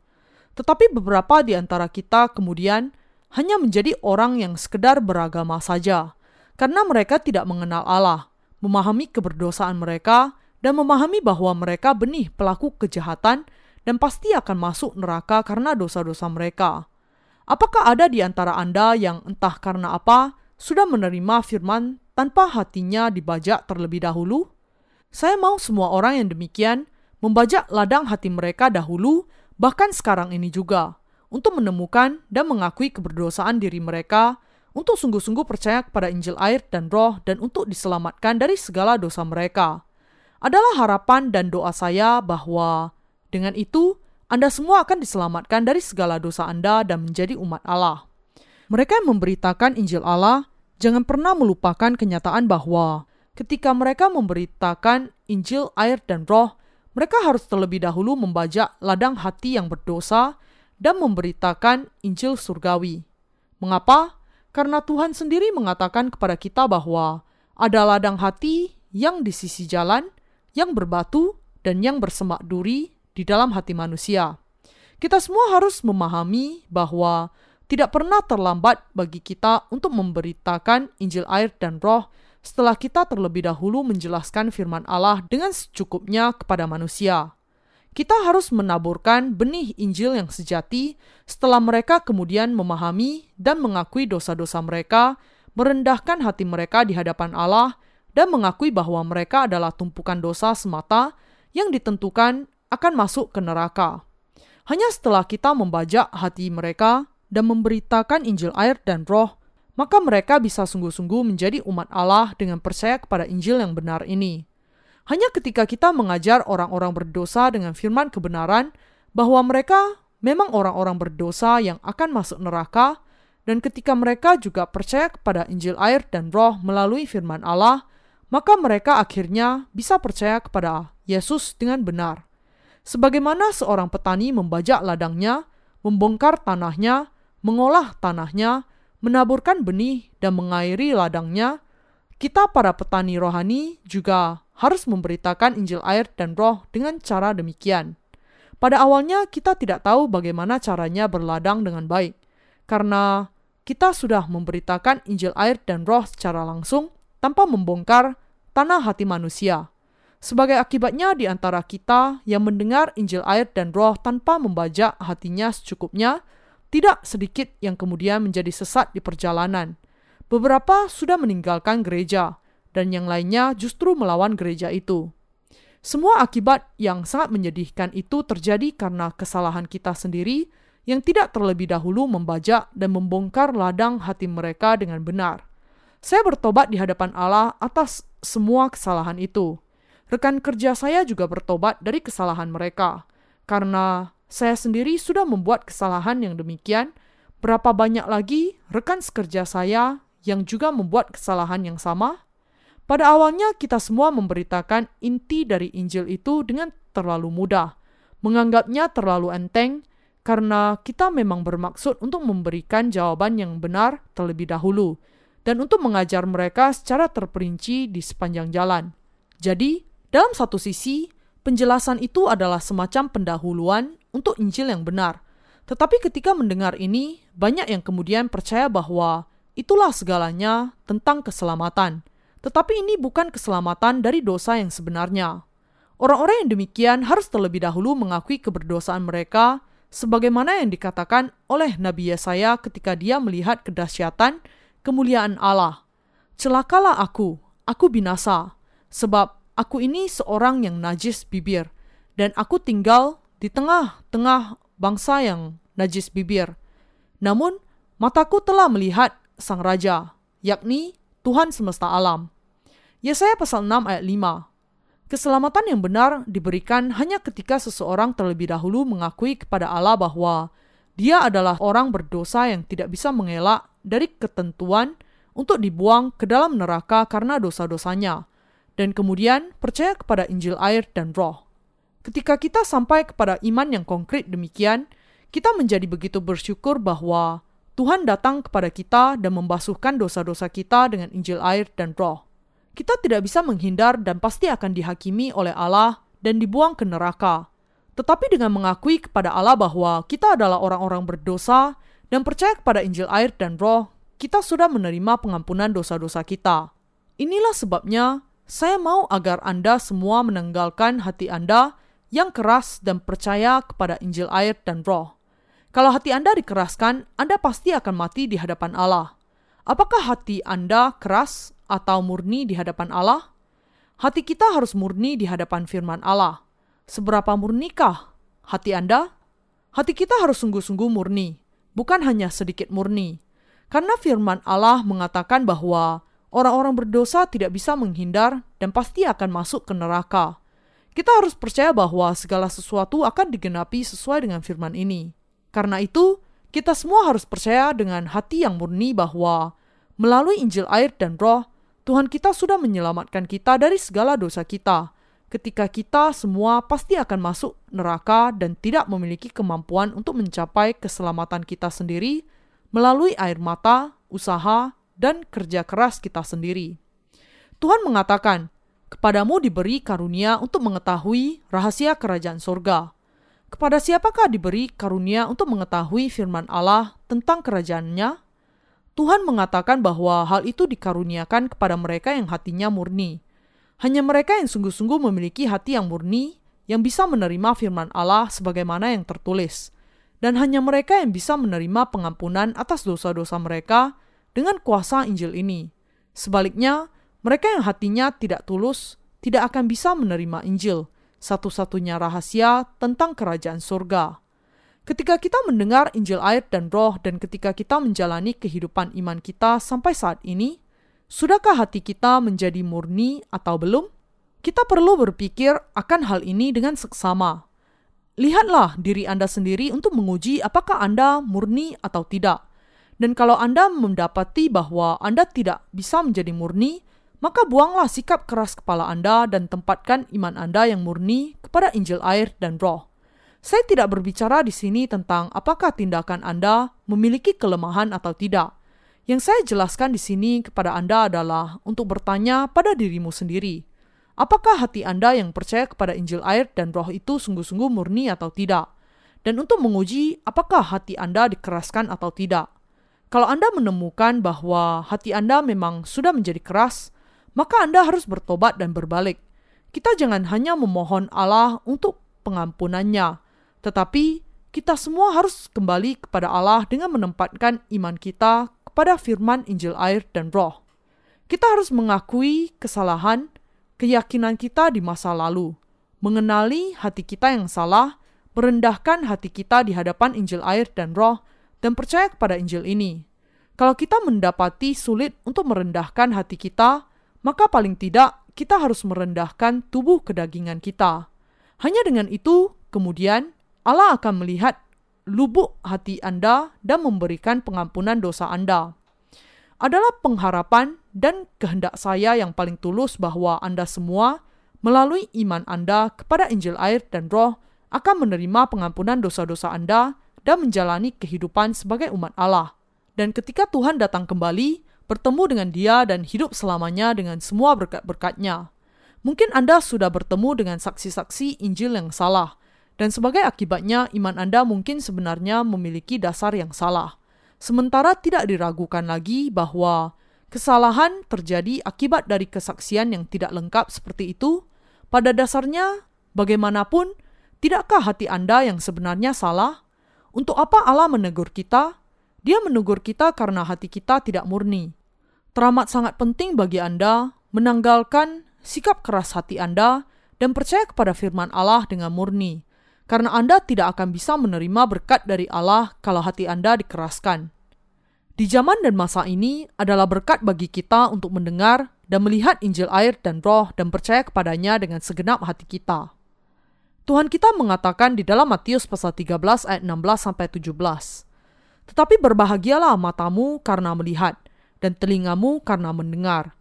Tetapi beberapa di antara kita kemudian hanya menjadi orang yang sekedar beragama saja, karena mereka tidak mengenal Allah, memahami keberdosaan mereka, dan memahami bahwa mereka benih pelaku kejahatan dan pasti akan masuk neraka karena dosa-dosa mereka. Apakah ada di antara Anda yang entah karena apa sudah menerima firman tanpa hatinya dibajak terlebih dahulu? Saya mau semua orang yang demikian membajak ladang hati mereka dahulu, bahkan sekarang ini juga, untuk menemukan dan mengakui keberdosaan diri mereka, untuk sungguh-sungguh percaya kepada Injil air dan roh, dan untuk diselamatkan dari segala dosa mereka. Adalah harapan dan doa saya bahwa dengan itu Anda semua akan diselamatkan dari segala dosa Anda dan menjadi umat Allah. Mereka yang memberitakan Injil Allah jangan pernah melupakan kenyataan bahwa ketika mereka memberitakan Injil, air, dan roh, mereka harus terlebih dahulu membajak ladang hati yang berdosa dan memberitakan Injil surgawi. Mengapa? Karena Tuhan sendiri mengatakan kepada kita bahwa ada ladang hati yang di sisi jalan, yang berbatu, dan yang bersemak duri di dalam hati manusia. Kita semua harus memahami bahwa tidak pernah terlambat bagi kita untuk memberitakan Injil air dan roh setelah kita terlebih dahulu menjelaskan firman Allah dengan secukupnya kepada manusia. Kita harus menaburkan benih Injil yang sejati setelah mereka kemudian memahami dan mengakui dosa-dosa mereka, merendahkan hati mereka di hadapan Allah, dan mengakui bahwa mereka adalah tumpukan dosa semata yang ditentukan akan masuk ke neraka. Hanya setelah kita membajak hati mereka dan memberitakan Injil air dan roh, maka mereka bisa sungguh-sungguh menjadi umat Allah dengan percaya kepada Injil yang benar ini. Hanya ketika kita mengajar orang-orang berdosa dengan firman kebenaran bahwa mereka memang orang-orang berdosa yang akan masuk neraka, dan ketika mereka juga percaya kepada Injil air dan roh melalui firman Allah, maka mereka akhirnya bisa percaya kepada Yesus dengan benar. Sebagaimana seorang petani membajak ladangnya, membongkar tanahnya, mengolah tanahnya, menaburkan benih dan mengairi ladangnya, kita para petani rohani juga harus memberitakan Injil air dan roh dengan cara demikian. Pada awalnya kita tidak tahu bagaimana caranya berladang dengan baik, karena kita sudah memberitakan Injil air dan roh secara langsung tanpa membongkar tanah hati manusia. Sebagai akibatnya di antara kita yang mendengar Injil air dan roh tanpa membajak hatinya secukupnya, tidak sedikit yang kemudian menjadi sesat di perjalanan. Beberapa sudah meninggalkan gereja, dan yang lainnya justru melawan gereja itu. Semua akibat yang sangat menyedihkan itu terjadi karena kesalahan kita sendiri yang tidak terlebih dahulu membajak dan membongkar ladang hati mereka dengan benar. Saya bertobat di hadapan Allah atas semua kesalahan itu. Rekan kerja saya juga bertobat dari kesalahan mereka, karena saya sendiri sudah membuat kesalahan yang demikian. Berapa banyak lagi rekan sekerja saya yang juga membuat kesalahan yang sama? Pada awalnya kita semua memberitakan inti dari Injil itu dengan terlalu mudah, menganggapnya terlalu enteng karena kita memang bermaksud untuk memberikan jawaban yang benar terlebih dahulu dan untuk mengajar mereka secara terperinci di sepanjang jalan. Jadi, dalam satu sisi, penjelasan itu adalah semacam pendahuluan untuk Injil yang benar. Tetapi ketika mendengar ini, banyak yang kemudian percaya bahwa itulah segalanya tentang keselamatan. Tetapi ini bukan keselamatan dari dosa yang sebenarnya. Orang-orang yang demikian harus terlebih dahulu mengakui keberdosaan mereka sebagaimana yang dikatakan oleh Nabi Yesaya ketika dia melihat kedahsyatan kemuliaan Allah. Celakalah aku, aku binasa, sebab aku ini seorang yang najis bibir, dan aku tinggal di tengah-tengah bangsa yang najis bibir. Namun, mataku telah melihat sang raja, yakni Tuhan semesta alam. Yesaya pasal 6 ayat 5. Keselamatan yang benar diberikan hanya ketika seseorang terlebih dahulu mengakui kepada Allah bahwa dia adalah orang berdosa yang tidak bisa mengelak dari ketentuan untuk dibuang ke dalam neraka karena dosa-dosanya, dan kemudian percaya kepada Injil air dan roh. Ketika kita sampai kepada iman yang konkret demikian, kita menjadi begitu bersyukur bahwa Tuhan datang kepada kita dan membasuhkan dosa-dosa kita dengan Injil air dan roh kita tidak bisa menghindar dan pasti akan dihakimi oleh Allah dan dibuang ke neraka. Tetapi dengan mengakui kepada Allah bahwa kita adalah orang-orang berdosa dan percaya kepada Injil air dan roh, kita sudah menerima pengampunan dosa-dosa kita. Inilah sebabnya saya mau agar Anda semua menanggalkan hati Anda yang keras dan percaya kepada Injil air dan roh. Kalau hati Anda dikeraskan, Anda pasti akan mati di hadapan Allah. Apakah hati Anda keras atau murni di hadapan Allah? Hati kita harus murni di hadapan firman Allah. Seberapa murnikah hati Anda? Hati kita harus sungguh-sungguh murni, bukan hanya sedikit murni. Karena firman Allah mengatakan bahwa orang-orang berdosa tidak bisa menghindar dan pasti akan masuk ke neraka. Kita harus percaya bahwa segala sesuatu akan digenapi sesuai dengan firman ini. Karena itu, kita semua harus percaya dengan hati yang murni bahwa melalui Injil air dan roh, Tuhan kita sudah menyelamatkan kita dari segala dosa kita. Ketika kita semua pasti akan masuk neraka dan tidak memiliki kemampuan untuk mencapai keselamatan kita sendiri melalui air mata, usaha, dan kerja keras kita sendiri. Tuhan mengatakan, "Kepadamu diberi karunia untuk mengetahui rahasia kerajaan sorga." Kepada siapakah diberi karunia untuk mengetahui firman Allah tentang kerajaannya? Tuhan mengatakan bahwa hal itu dikaruniakan kepada mereka yang hatinya murni. Hanya mereka yang sungguh-sungguh memiliki hati yang murni yang bisa menerima firman Allah sebagaimana yang tertulis. Dan hanya mereka yang bisa menerima pengampunan atas dosa-dosa mereka dengan kuasa Injil ini. Sebaliknya, mereka yang hatinya tidak tulus tidak akan bisa menerima Injil, satu-satunya rahasia tentang kerajaan surga. Ketika kita mendengar Injil air dan roh dan ketika kita menjalani kehidupan iman kita sampai saat ini, sudahkah hati kita menjadi murni atau belum? Kita perlu berpikir akan hal ini dengan seksama. Lihatlah diri Anda sendiri untuk menguji apakah Anda murni atau tidak. Dan kalau Anda mendapati bahwa Anda tidak bisa menjadi murni, maka buanglah sikap keras kepala Anda dan tempatkan iman Anda yang murni kepada Injil air dan roh. Saya tidak berbicara di sini tentang apakah tindakan Anda memiliki kelemahan atau tidak. Yang saya jelaskan di sini kepada Anda adalah untuk bertanya pada dirimu sendiri. Apakah hati Anda yang percaya kepada Injil air dan roh itu sungguh-sungguh murni atau tidak? Dan untuk menguji apakah hati Anda dikeraskan atau tidak. Kalau Anda menemukan bahwa hati Anda memang sudah menjadi keras, maka Anda harus bertobat dan berbalik. Kita jangan hanya memohon Allah untuk pengampunannya, tetapi kita semua harus kembali kepada Allah dengan menempatkan iman kita kepada firman Injil air dan roh. Kita harus mengakui kesalahan, keyakinan kita di masa lalu, mengenali hati kita yang salah, merendahkan hati kita di hadapan Injil air dan roh, dan percaya kepada Injil ini. Kalau kita mendapati sulit untuk merendahkan hati kita, maka paling tidak kita harus merendahkan tubuh kedagingan kita. Hanya dengan itu, kemudian Allah akan melihat lubuk hati Anda dan memberikan pengampunan dosa Anda. adalah pengharapan dan kehendak saya yang paling tulus bahwa Anda semua, melalui iman Anda kepada Injil air dan roh, akan menerima pengampunan dosa-dosa Anda dan menjalani kehidupan sebagai umat Allah. Dan ketika Tuhan datang kembali, bertemu dengan dia dan hidup selamanya dengan semua berkat-berkatnya. Mungkin Anda sudah bertemu dengan saksi-saksi Injil yang salah, dan sebagai akibatnya iman Anda mungkin sebenarnya memiliki dasar yang salah. Sementara tidak diragukan lagi bahwa kesalahan terjadi akibat dari kesaksian yang tidak lengkap seperti itu, pada dasarnya bagaimanapun, tidakkah hati Anda yang sebenarnya salah? Untuk apa Allah menegur kita? Dia menegur kita karena hati kita tidak murni. Teramat sangat penting bagi Anda menanggalkan sikap keras hati Anda dan percaya kepada firman Allah dengan murni, karena Anda tidak akan bisa menerima berkat dari Allah kalau hati Anda dikeraskan. Di zaman dan masa ini adalah berkat bagi kita untuk mendengar dan melihat Injil air dan roh dan percaya kepadanya dengan segenap hati kita. Tuhan kita mengatakan di dalam Matius pasal 13 ayat 16 sampai 17. Tetapi berbahagialah matamu karena melihat dan telingamu karena mendengar.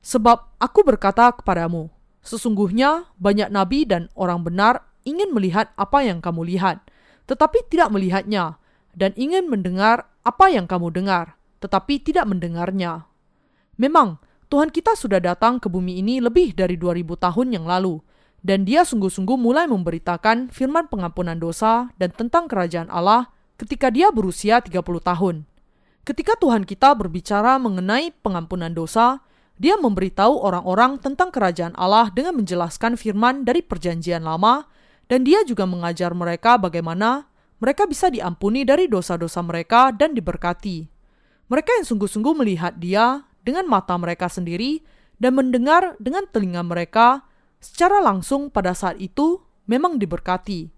Sebab aku berkata kepadamu, sesungguhnya banyak nabi dan orang benar ingin melihat apa yang kamu lihat, tetapi tidak melihatnya, dan ingin mendengar apa yang kamu dengar, tetapi tidak mendengarnya. Memang, Tuhan kita sudah datang ke bumi ini lebih dari 2000 tahun yang lalu, dan dia sungguh-sungguh mulai memberitakan firman pengampunan dosa dan tentang kerajaan Allah ketika dia berusia 30 tahun. Ketika Tuhan kita berbicara mengenai pengampunan dosa, dia memberitahu orang-orang tentang kerajaan Allah dengan menjelaskan firman dari perjanjian lama, dan dia juga mengajar mereka bagaimana mereka bisa diampuni dari dosa-dosa mereka dan diberkati. Mereka yang sungguh-sungguh melihat dia dengan mata mereka sendiri dan mendengar dengan telinga mereka secara langsung pada saat itu memang diberkati.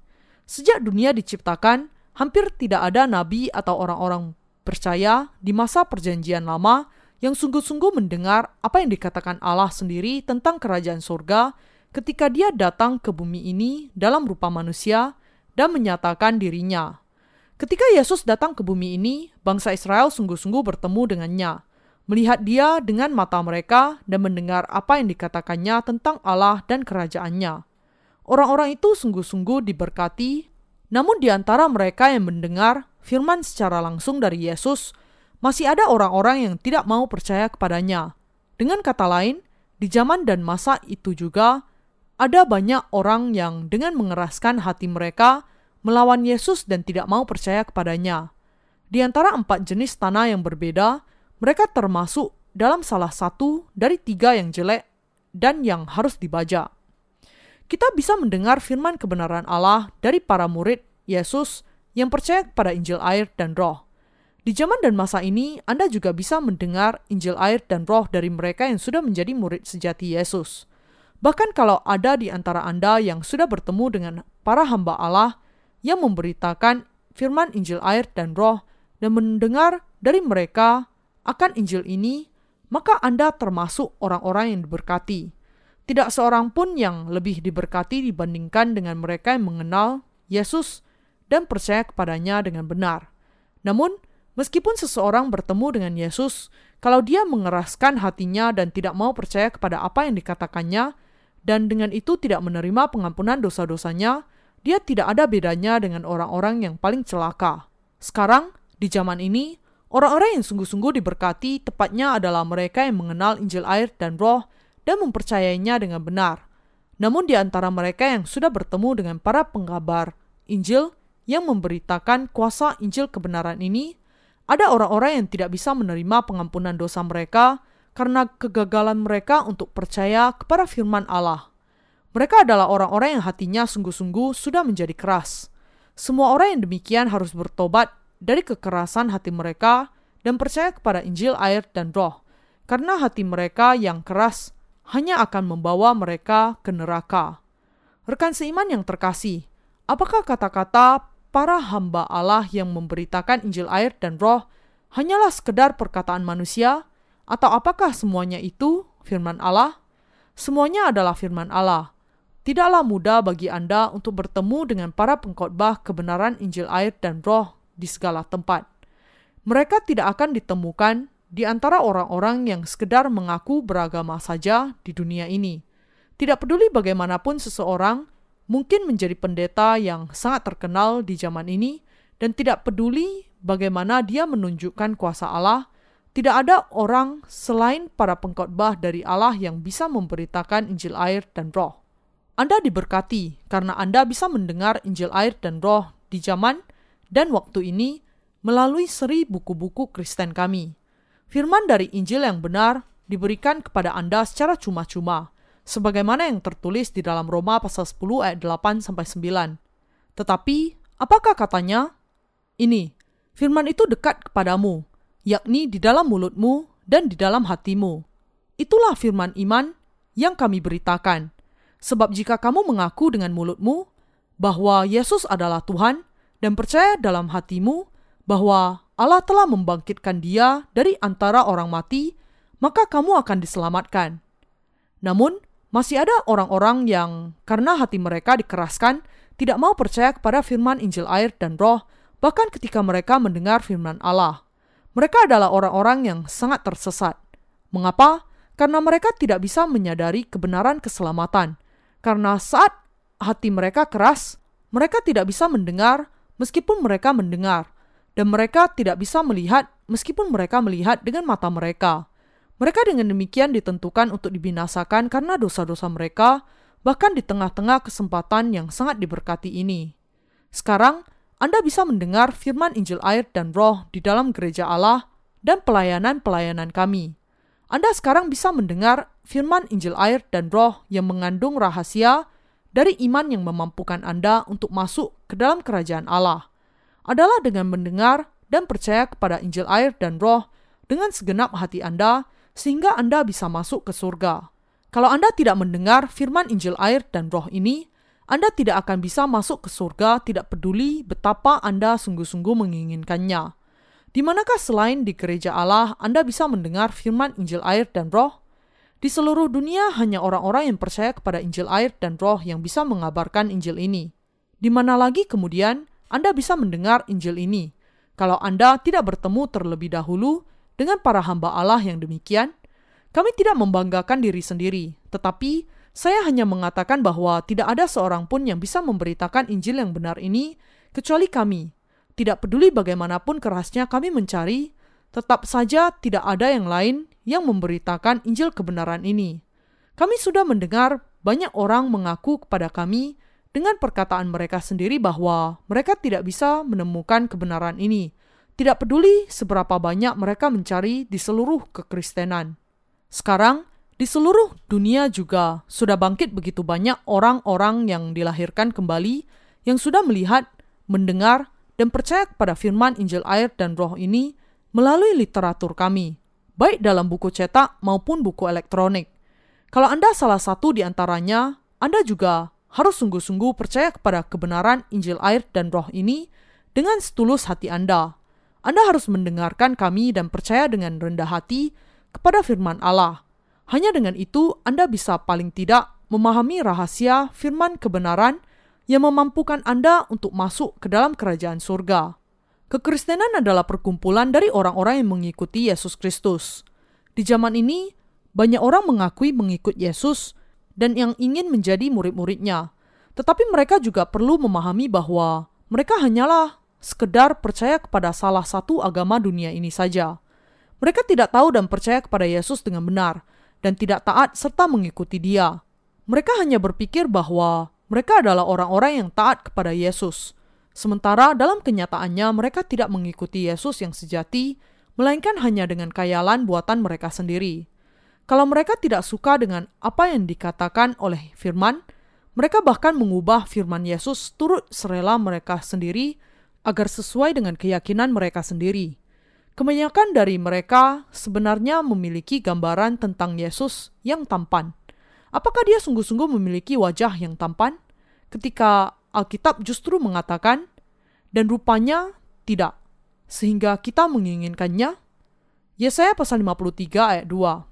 Sejak dunia diciptakan, hampir tidak ada nabi atau orang-orang percaya di masa Perjanjian Lama yang sungguh-sungguh mendengar apa yang dikatakan Allah sendiri tentang kerajaan surga ketika Dia datang ke bumi ini dalam rupa manusia dan menyatakan dirinya. Ketika Yesus datang ke bumi ini, bangsa Israel sungguh-sungguh bertemu dengannya melihat dia dengan mata mereka dan mendengar apa yang dikatakannya tentang Allah dan kerajaannya. Orang-orang itu sungguh-sungguh diberkati, namun di antara mereka yang mendengar firman secara langsung dari Yesus, masih ada orang-orang yang tidak mau percaya kepadanya. Dengan kata lain, di zaman dan masa itu juga ada banyak orang yang dengan mengeraskan hati mereka melawan Yesus dan tidak mau percaya kepadanya. Di antara empat jenis tanah yang berbeda, mereka termasuk dalam salah satu dari tiga yang jelek dan yang harus dibaca. Kita bisa mendengar firman kebenaran Allah dari para murid Yesus yang percaya pada Injil air dan roh. Di zaman dan masa ini, Anda juga bisa mendengar Injil air dan roh dari mereka yang sudah menjadi murid sejati Yesus. Bahkan kalau ada di antara Anda yang sudah bertemu dengan para hamba Allah yang memberitakan firman Injil air dan roh dan mendengar dari mereka akan Injil ini, maka Anda termasuk orang-orang yang diberkati. Tidak seorang pun yang lebih diberkati dibandingkan dengan mereka yang mengenal Yesus dan percaya kepadanya dengan benar. Namun, meskipun seseorang bertemu dengan Yesus, kalau dia mengeraskan hatinya dan tidak mau percaya kepada apa yang dikatakannya, dan dengan itu tidak menerima pengampunan dosa-dosanya, dia tidak ada bedanya dengan orang-orang yang paling celaka. Sekarang, di zaman ini, Orang-orang yang sungguh-sungguh diberkati tepatnya adalah mereka yang mengenal Injil air dan roh dan mempercayainya dengan benar. Namun di antara mereka yang sudah bertemu dengan para pengkabar Injil yang memberitakan kuasa Injil kebenaran ini, ada orang-orang yang tidak bisa menerima pengampunan dosa mereka karena kegagalan mereka untuk percaya kepada firman Allah. Mereka adalah orang-orang yang hatinya sungguh-sungguh sudah menjadi keras. Semua orang yang demikian harus bertobat dari kekerasan hati mereka dan percaya kepada Injil air dan roh, karena hati mereka yang keras hanya akan membawa mereka ke neraka. Rekan seiman yang terkasih, apakah kata-kata para hamba Allah yang memberitakan Injil air dan roh hanyalah sekedar perkataan manusia, atau apakah semuanya itu firman Allah? Semuanya adalah firman Allah. Tidaklah mudah bagi Anda untuk bertemu dengan para pengkhotbah kebenaran Injil air dan roh di segala tempat. Mereka tidak akan ditemukan di antara orang-orang yang sekedar mengaku beragama saja di dunia ini. Tidak peduli bagaimanapun seseorang mungkin menjadi pendeta yang sangat terkenal di zaman ini dan tidak peduli bagaimana dia menunjukkan kuasa Allah, tidak ada orang selain para pengkhotbah dari Allah yang bisa memberitakan Injil air dan roh. Anda diberkati karena Anda bisa mendengar Injil air dan roh di zaman dan waktu ini melalui seri buku-buku Kristen kami. Firman dari Injil yang benar diberikan kepada Anda secara cuma-cuma, sebagaimana yang tertulis di dalam Roma pasal 10 ayat 8 sampai 9. Tetapi, apakah katanya? Ini, firman itu dekat kepadamu, yakni di dalam mulutmu dan di dalam hatimu. Itulah firman iman yang kami beritakan. Sebab jika kamu mengaku dengan mulutmu bahwa Yesus adalah Tuhan dan percaya dalam hatimu bahwa Allah telah membangkitkan dia dari antara orang mati, maka kamu akan diselamatkan. Namun, masih ada orang-orang yang karena hati mereka dikeraskan, tidak mau percaya kepada firman Injil air dan roh, bahkan ketika mereka mendengar firman Allah. Mereka adalah orang-orang yang sangat tersesat. Mengapa? Karena mereka tidak bisa menyadari kebenaran keselamatan. Karena saat hati mereka keras, mereka tidak bisa mendengar meskipun mereka mendengar, dan mereka tidak bisa melihat meskipun mereka melihat dengan mata mereka. Mereka dengan demikian ditentukan untuk dibinasakan karena dosa-dosa mereka, bahkan di tengah-tengah kesempatan yang sangat diberkati ini. Sekarang, Anda bisa mendengar firman Injil air dan roh di dalam gereja Allah dan pelayanan-pelayanan kami. Anda sekarang bisa mendengar firman Injil air dan roh yang mengandung rahasia dari iman yang memampukan Anda untuk masuk ke dalam kerajaan Allah adalah dengan mendengar dan percaya kepada Injil air dan roh dengan segenap hati Anda sehingga Anda bisa masuk ke surga. Kalau Anda tidak mendengar firman Injil air dan roh ini, Anda tidak akan bisa masuk ke surga tidak peduli betapa Anda sungguh-sungguh menginginkannya. Di manakah selain di gereja Allah Anda bisa mendengar firman Injil air dan roh? Di seluruh dunia hanya orang-orang yang percaya kepada Injil air dan roh yang bisa mengabarkan Injil ini. Di mana lagi kemudian anda bisa mendengar Injil ini. Kalau Anda tidak bertemu terlebih dahulu dengan para hamba Allah yang demikian, kami tidak membanggakan diri sendiri, tetapi saya hanya mengatakan bahwa tidak ada seorang pun yang bisa memberitakan Injil yang benar ini kecuali kami. Tidak peduli bagaimanapun kerasnya kami mencari, tetap saja tidak ada yang lain yang memberitakan Injil kebenaran ini. Kami sudah mendengar banyak orang mengaku kepada kami dengan perkataan mereka sendiri bahwa mereka tidak bisa menemukan kebenaran ini, tidak peduli seberapa banyak mereka mencari di seluruh kekristenan. Sekarang, di seluruh dunia juga sudah bangkit begitu banyak orang-orang yang dilahirkan kembali yang sudah melihat, mendengar, dan percaya kepada firman Injil air dan roh ini melalui literatur kami, baik dalam buku cetak maupun buku elektronik. Kalau Anda salah satu di antaranya, Anda juga harus sungguh-sungguh percaya kepada kebenaran Injil air dan roh ini dengan setulus hati Anda. Anda harus mendengarkan kami dan percaya dengan rendah hati kepada firman Allah. Hanya dengan itu Anda bisa paling tidak memahami rahasia firman kebenaran yang memampukan Anda untuk masuk ke dalam kerajaan surga. Kekristenan adalah perkumpulan dari orang-orang yang mengikuti Yesus Kristus. Di zaman ini, banyak orang mengakui mengikut Yesus, dan yang ingin menjadi murid-muridnya. Tetapi mereka juga perlu memahami bahwa mereka hanyalah sekedar percaya kepada salah satu agama dunia ini saja. Mereka tidak tahu dan percaya kepada Yesus dengan benar dan tidak taat serta mengikuti Dia. Mereka hanya berpikir bahwa mereka adalah orang-orang yang taat kepada Yesus. Sementara dalam kenyataannya mereka tidak mengikuti Yesus yang sejati, melainkan hanya dengan kayalan buatan mereka sendiri. Kalau mereka tidak suka dengan apa yang dikatakan oleh firman, mereka bahkan mengubah firman Yesus turut serela mereka sendiri agar sesuai dengan keyakinan mereka sendiri. Kebanyakan dari mereka sebenarnya memiliki gambaran tentang Yesus yang tampan. Apakah dia sungguh-sungguh memiliki wajah yang tampan? Ketika Alkitab justru mengatakan, dan rupanya tidak, sehingga kita menginginkannya. Yesaya pasal 53 ayat 2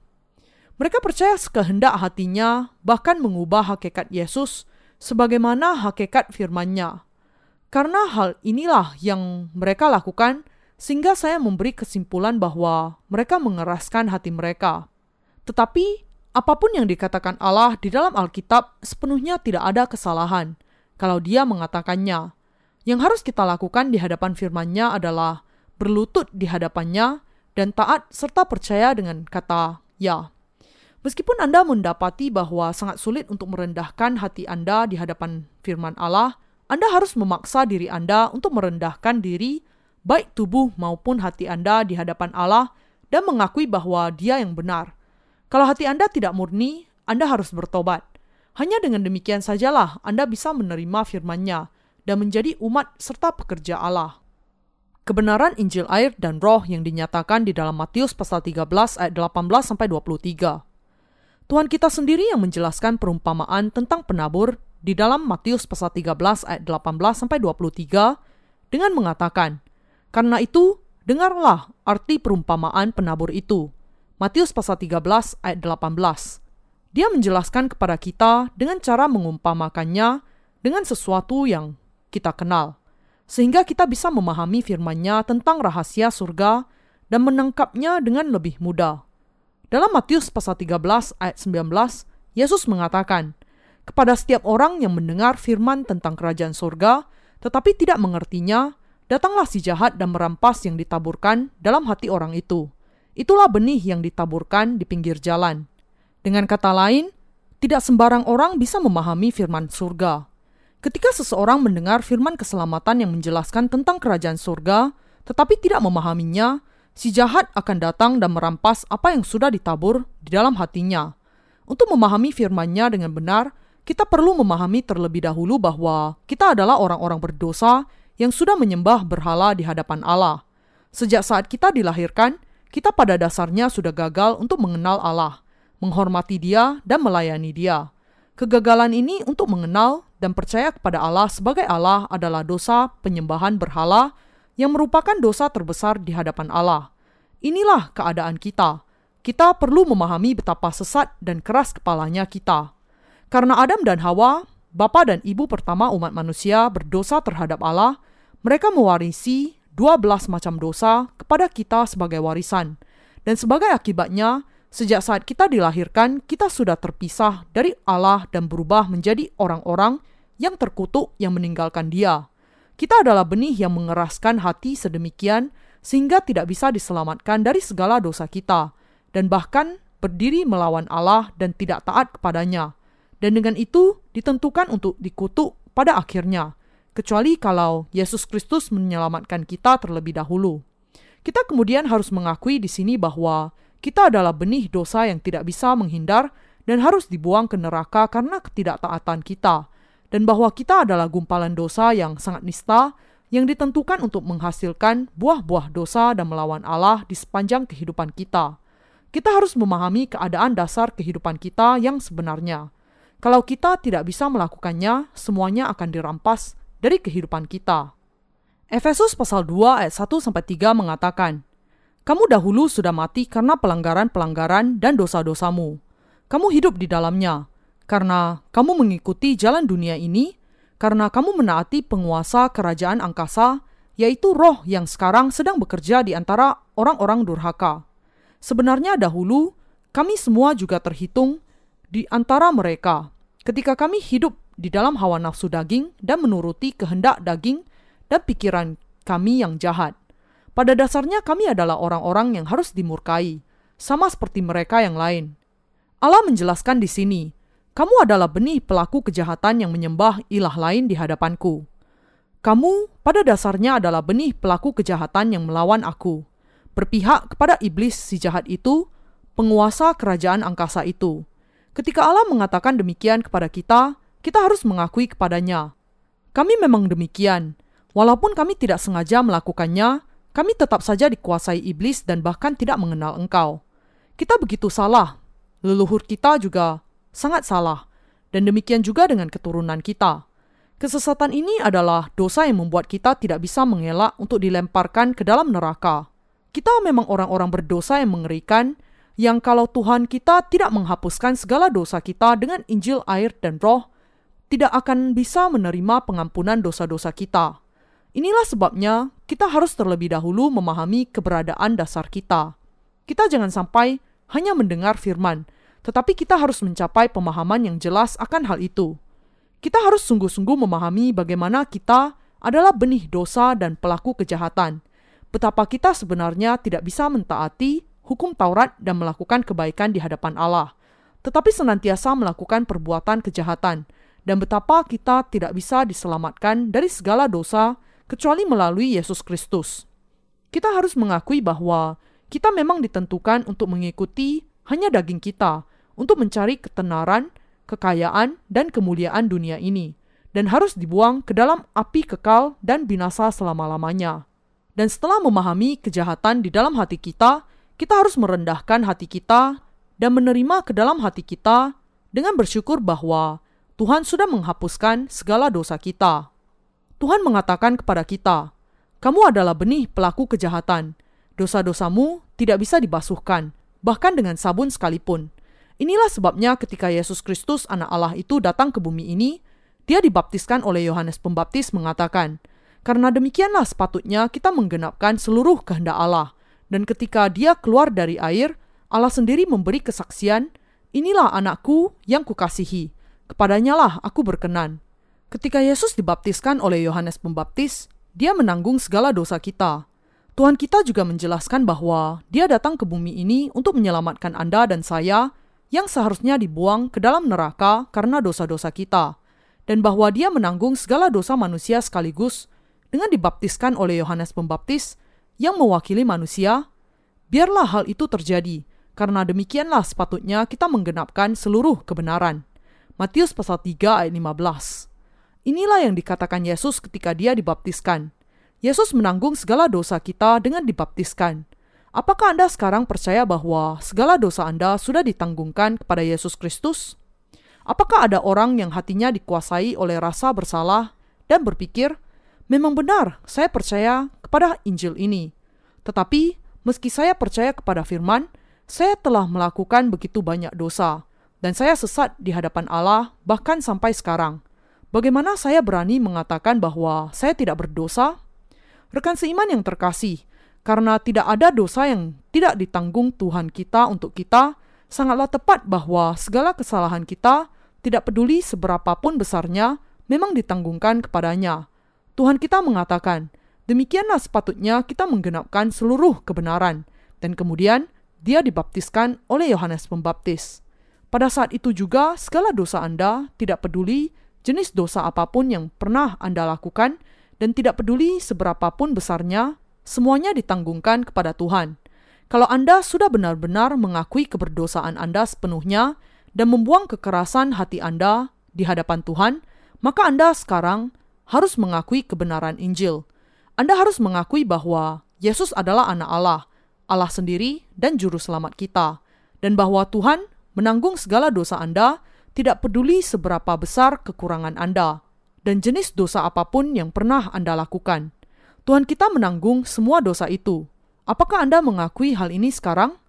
mereka percaya sekehendak hatinya, bahkan mengubah hakikat Yesus sebagaimana hakikat firman-Nya. Karena hal inilah yang mereka lakukan sehingga saya memberi kesimpulan bahwa mereka mengeraskan hati mereka. Tetapi, apa pun yang dikatakan Allah di dalam Alkitab sepenuhnya tidak ada kesalahan kalau dia mengatakannya. Yang harus kita lakukan di hadapan firman-Nya adalah berlutut di hadapannya dan taat serta percaya dengan kata ya. Meskipun Anda mendapati bahwa sangat sulit untuk merendahkan hati Anda di hadapan firman Allah, Anda harus memaksa diri Anda untuk merendahkan diri baik tubuh maupun hati Anda di hadapan Allah dan mengakui bahwa Dia yang benar. Kalau hati Anda tidak murni, Anda harus bertobat. Hanya dengan demikian sajalah Anda bisa menerima firman-Nya dan menjadi umat serta pekerja Allah. Kebenaran Injil air dan roh yang dinyatakan di dalam Matius pasal 13 ayat 18 sampai 23. Tuhan kita sendiri yang menjelaskan perumpamaan tentang penabur di dalam Matius pasal 13 ayat 18 sampai 23 dengan mengatakan, "Karena itu, dengarlah arti perumpamaan penabur itu." Matius pasal 13 ayat 18. Dia menjelaskan kepada kita dengan cara mengumpamakannya dengan sesuatu yang kita kenal, sehingga kita bisa memahami firman-Nya tentang rahasia surga dan menangkapnya dengan lebih mudah. Dalam Matius pasal 13 ayat 19, Yesus mengatakan, kepada setiap orang yang mendengar firman tentang kerajaan surga, tetapi tidak mengertinya, datanglah si jahat dan merampas yang ditaburkan dalam hati orang itu. Itulah benih yang ditaburkan di pinggir jalan. Dengan kata lain, tidak sembarang orang bisa memahami firman surga. Ketika seseorang mendengar firman keselamatan yang menjelaskan tentang kerajaan surga, tetapi tidak memahaminya, si jahat akan datang dan merampas apa yang sudah ditabur di dalam hatinya. Untuk memahami firman-Nya dengan benar, kita perlu memahami terlebih dahulu bahwa kita adalah orang-orang berdosa yang sudah menyembah berhala di hadapan Allah. Sejak saat kita dilahirkan, kita pada dasarnya sudah gagal untuk mengenal Allah, menghormati Dia, dan melayani Dia. Kegagalan ini untuk mengenal dan percaya kepada Allah sebagai Allah adalah dosa penyembahan berhala yang merupakan dosa terbesar di hadapan Allah. Inilah keadaan kita. Kita perlu memahami betapa sesat dan keras kepalanya kita. Karena Adam dan Hawa, bapa dan ibu pertama umat manusia berdosa terhadap Allah, mereka mewarisi 12 macam dosa kepada kita sebagai warisan. Dan sebagai akibatnya, Sejak saat kita dilahirkan, kita sudah terpisah dari Allah dan berubah menjadi orang-orang yang terkutuk yang meninggalkan Dia. Kita adalah benih yang mengeraskan hati sedemikian sehingga tidak bisa diselamatkan dari segala dosa kita, dan bahkan berdiri melawan Allah dan tidak taat kepadanya. Dan dengan itu ditentukan untuk dikutuk pada akhirnya, kecuali kalau Yesus Kristus menyelamatkan kita terlebih dahulu. Kita kemudian harus mengakui di sini bahwa kita adalah benih dosa yang tidak bisa menghindar dan harus dibuang ke neraka karena ketidaktaatan kita, dan bahwa kita adalah gumpalan dosa yang sangat nista yang ditentukan untuk menghasilkan buah-buah dosa dan melawan Allah di sepanjang kehidupan kita. Kita harus memahami keadaan dasar kehidupan kita yang sebenarnya. Kalau kita tidak bisa melakukannya, semuanya akan dirampas dari kehidupan kita. Efesus pasal 2 ayat 1 sampai 3 mengatakan, kamu dahulu sudah mati karena pelanggaran-pelanggaran dan dosa-dosamu. Kamu hidup di dalamnya, karena kamu mengikuti jalan dunia ini, karena kamu menaati penguasa kerajaan angkasa, yaitu roh yang sekarang sedang bekerja di antara orang-orang durhaka. Sebenarnya dahulu, kami semua juga terhitung di antara mereka, ketika kami hidup di dalam hawa nafsu daging dan menuruti kehendak daging dan pikiran kami yang jahat. Pada dasarnya kami adalah orang-orang yang harus dimurkai, sama seperti mereka yang lain. Allah menjelaskan di sini, kamu adalah benih pelaku kejahatan yang menyembah ilah lain di hadapanku. Kamu pada dasarnya adalah benih pelaku kejahatan yang melawan aku, berpihak kepada iblis si jahat itu, penguasa kerajaan angkasa itu. Ketika Allah mengatakan demikian kepada kita, kita harus mengakui kepadanya. Kami memang demikian, walaupun kami tidak sengaja melakukannya, kami tetap saja dikuasai iblis dan bahkan tidak mengenal engkau. Kita begitu salah. Leluhur kita juga sangat salah. Dan demikian juga dengan keturunan kita. Kesesatan ini adalah dosa yang membuat kita tidak bisa mengelak untuk dilemparkan ke dalam neraka. Kita memang orang-orang berdosa yang mengerikan, yang kalau Tuhan kita tidak menghapuskan segala dosa kita dengan Injil air dan roh, tidak akan bisa menerima pengampunan dosa-dosa kita. Inilah sebabnya kita harus terlebih dahulu memahami keberadaan dasar kita. Kita jangan sampai hanya mendengar firman, tetapi kita harus mencapai pemahaman yang jelas akan hal itu. Kita harus sungguh-sungguh memahami bagaimana kita adalah benih dosa dan pelaku kejahatan. Betapa kita sebenarnya tidak bisa mentaati hukum Taurat dan melakukan kebaikan di hadapan Allah, tetapi senantiasa melakukan perbuatan kejahatan, dan betapa kita tidak bisa diselamatkan dari segala dosa kecuali melalui Yesus Kristus. Kita harus mengakui bahwa kita memang ditentukan untuk mengikuti hanya daging kita, untuk mencari ketenaran, kekayaan, dan kemuliaan dunia ini, dan harus dibuang ke dalam api kekal dan binasa selama-lamanya. Dan setelah memahami kejahatan di dalam hati kita, kita harus merendahkan hati kita dan menerima ke dalam hati kita dengan bersyukur bahwa Tuhan sudah menghapuskan segala dosa kita. Tuhan mengatakan kepada kita, "Kamu adalah benih pelaku kejahatan. Dosa-dosamu tidak bisa dibasuhkan, bahkan dengan sabun sekalipun." Inilah sebabnya ketika Yesus Kristus anak Allah itu datang ke bumi ini, dia dibaptiskan oleh Yohanes Pembaptis mengatakan, "Karena demikianlah sepatutnya kita menggenapkan seluruh kehendak Allah." Dan ketika dia keluar dari air, Allah sendiri memberi kesaksian, "Inilah anakku yang kukasihi, kepadanya lah aku berkenan." Ketika Yesus dibaptiskan oleh Yohanes Pembaptis, dia menanggung segala dosa kita. Tuhan kita juga menjelaskan bahwa dia datang ke bumi ini untuk menyelamatkan Anda dan saya yang seharusnya dibuang ke dalam neraka karena dosa-dosa kita, dan bahwa dia menanggung segala dosa manusia sekaligus dengan dibaptiskan oleh Yohanes Pembaptis yang mewakili manusia. Biarlah hal itu terjadi, karena demikianlah sepatutnya kita menggenapkan seluruh kebenaran. Matius pasal 3 ayat 15 Inilah yang dikatakan Yesus ketika dia dibaptiskan. Yesus menanggung segala dosa kita dengan dibaptiskan. Apakah Anda sekarang percaya bahwa segala dosa Anda sudah ditanggungkan kepada Yesus Kristus? Apakah ada orang yang hatinya dikuasai oleh rasa bersalah dan berpikir, "Memang benar, saya percaya kepada Injil ini." Tetapi, meski saya percaya kepada firman, saya telah melakukan begitu banyak dosa, dan saya sesat di hadapan Allah bahkan sampai sekarang. Bagaimana saya berani mengatakan bahwa saya tidak berdosa? Rekan seiman yang terkasih, karena tidak ada dosa yang tidak ditanggung Tuhan kita untuk kita, sangatlah tepat bahwa segala kesalahan kita, tidak peduli seberapapun besarnya, memang ditanggungkan kepadanya. Tuhan kita mengatakan, demikianlah sepatutnya kita menggenapkan seluruh kebenaran. Dan kemudian, dia dibaptiskan oleh Yohanes Pembaptis. Pada saat itu juga, segala dosa Anda tidak peduli jenis dosa apa pun yang pernah Anda lakukan, dan tidak peduli seberapapun besarnya, semuanya ditanggungkan kepada Tuhan. Kalau Anda sudah benar-benar mengakui keberdosaan Anda sepenuhnya dan membuang kekerasan hati Anda di hadapan Tuhan, maka Anda sekarang harus mengakui kebenaran Injil. Anda harus mengakui bahwa Yesus adalah Anak Allah, Allah sendiri, dan Juru Selamat kita, dan bahwa Tuhan menanggung segala dosa Anda tidak peduli seberapa besar kekurangan Anda dan jenis dosa apa pun yang pernah Anda lakukan. Tuhan kita menanggung semua dosa itu. Apakah Anda mengakui hal ini sekarang?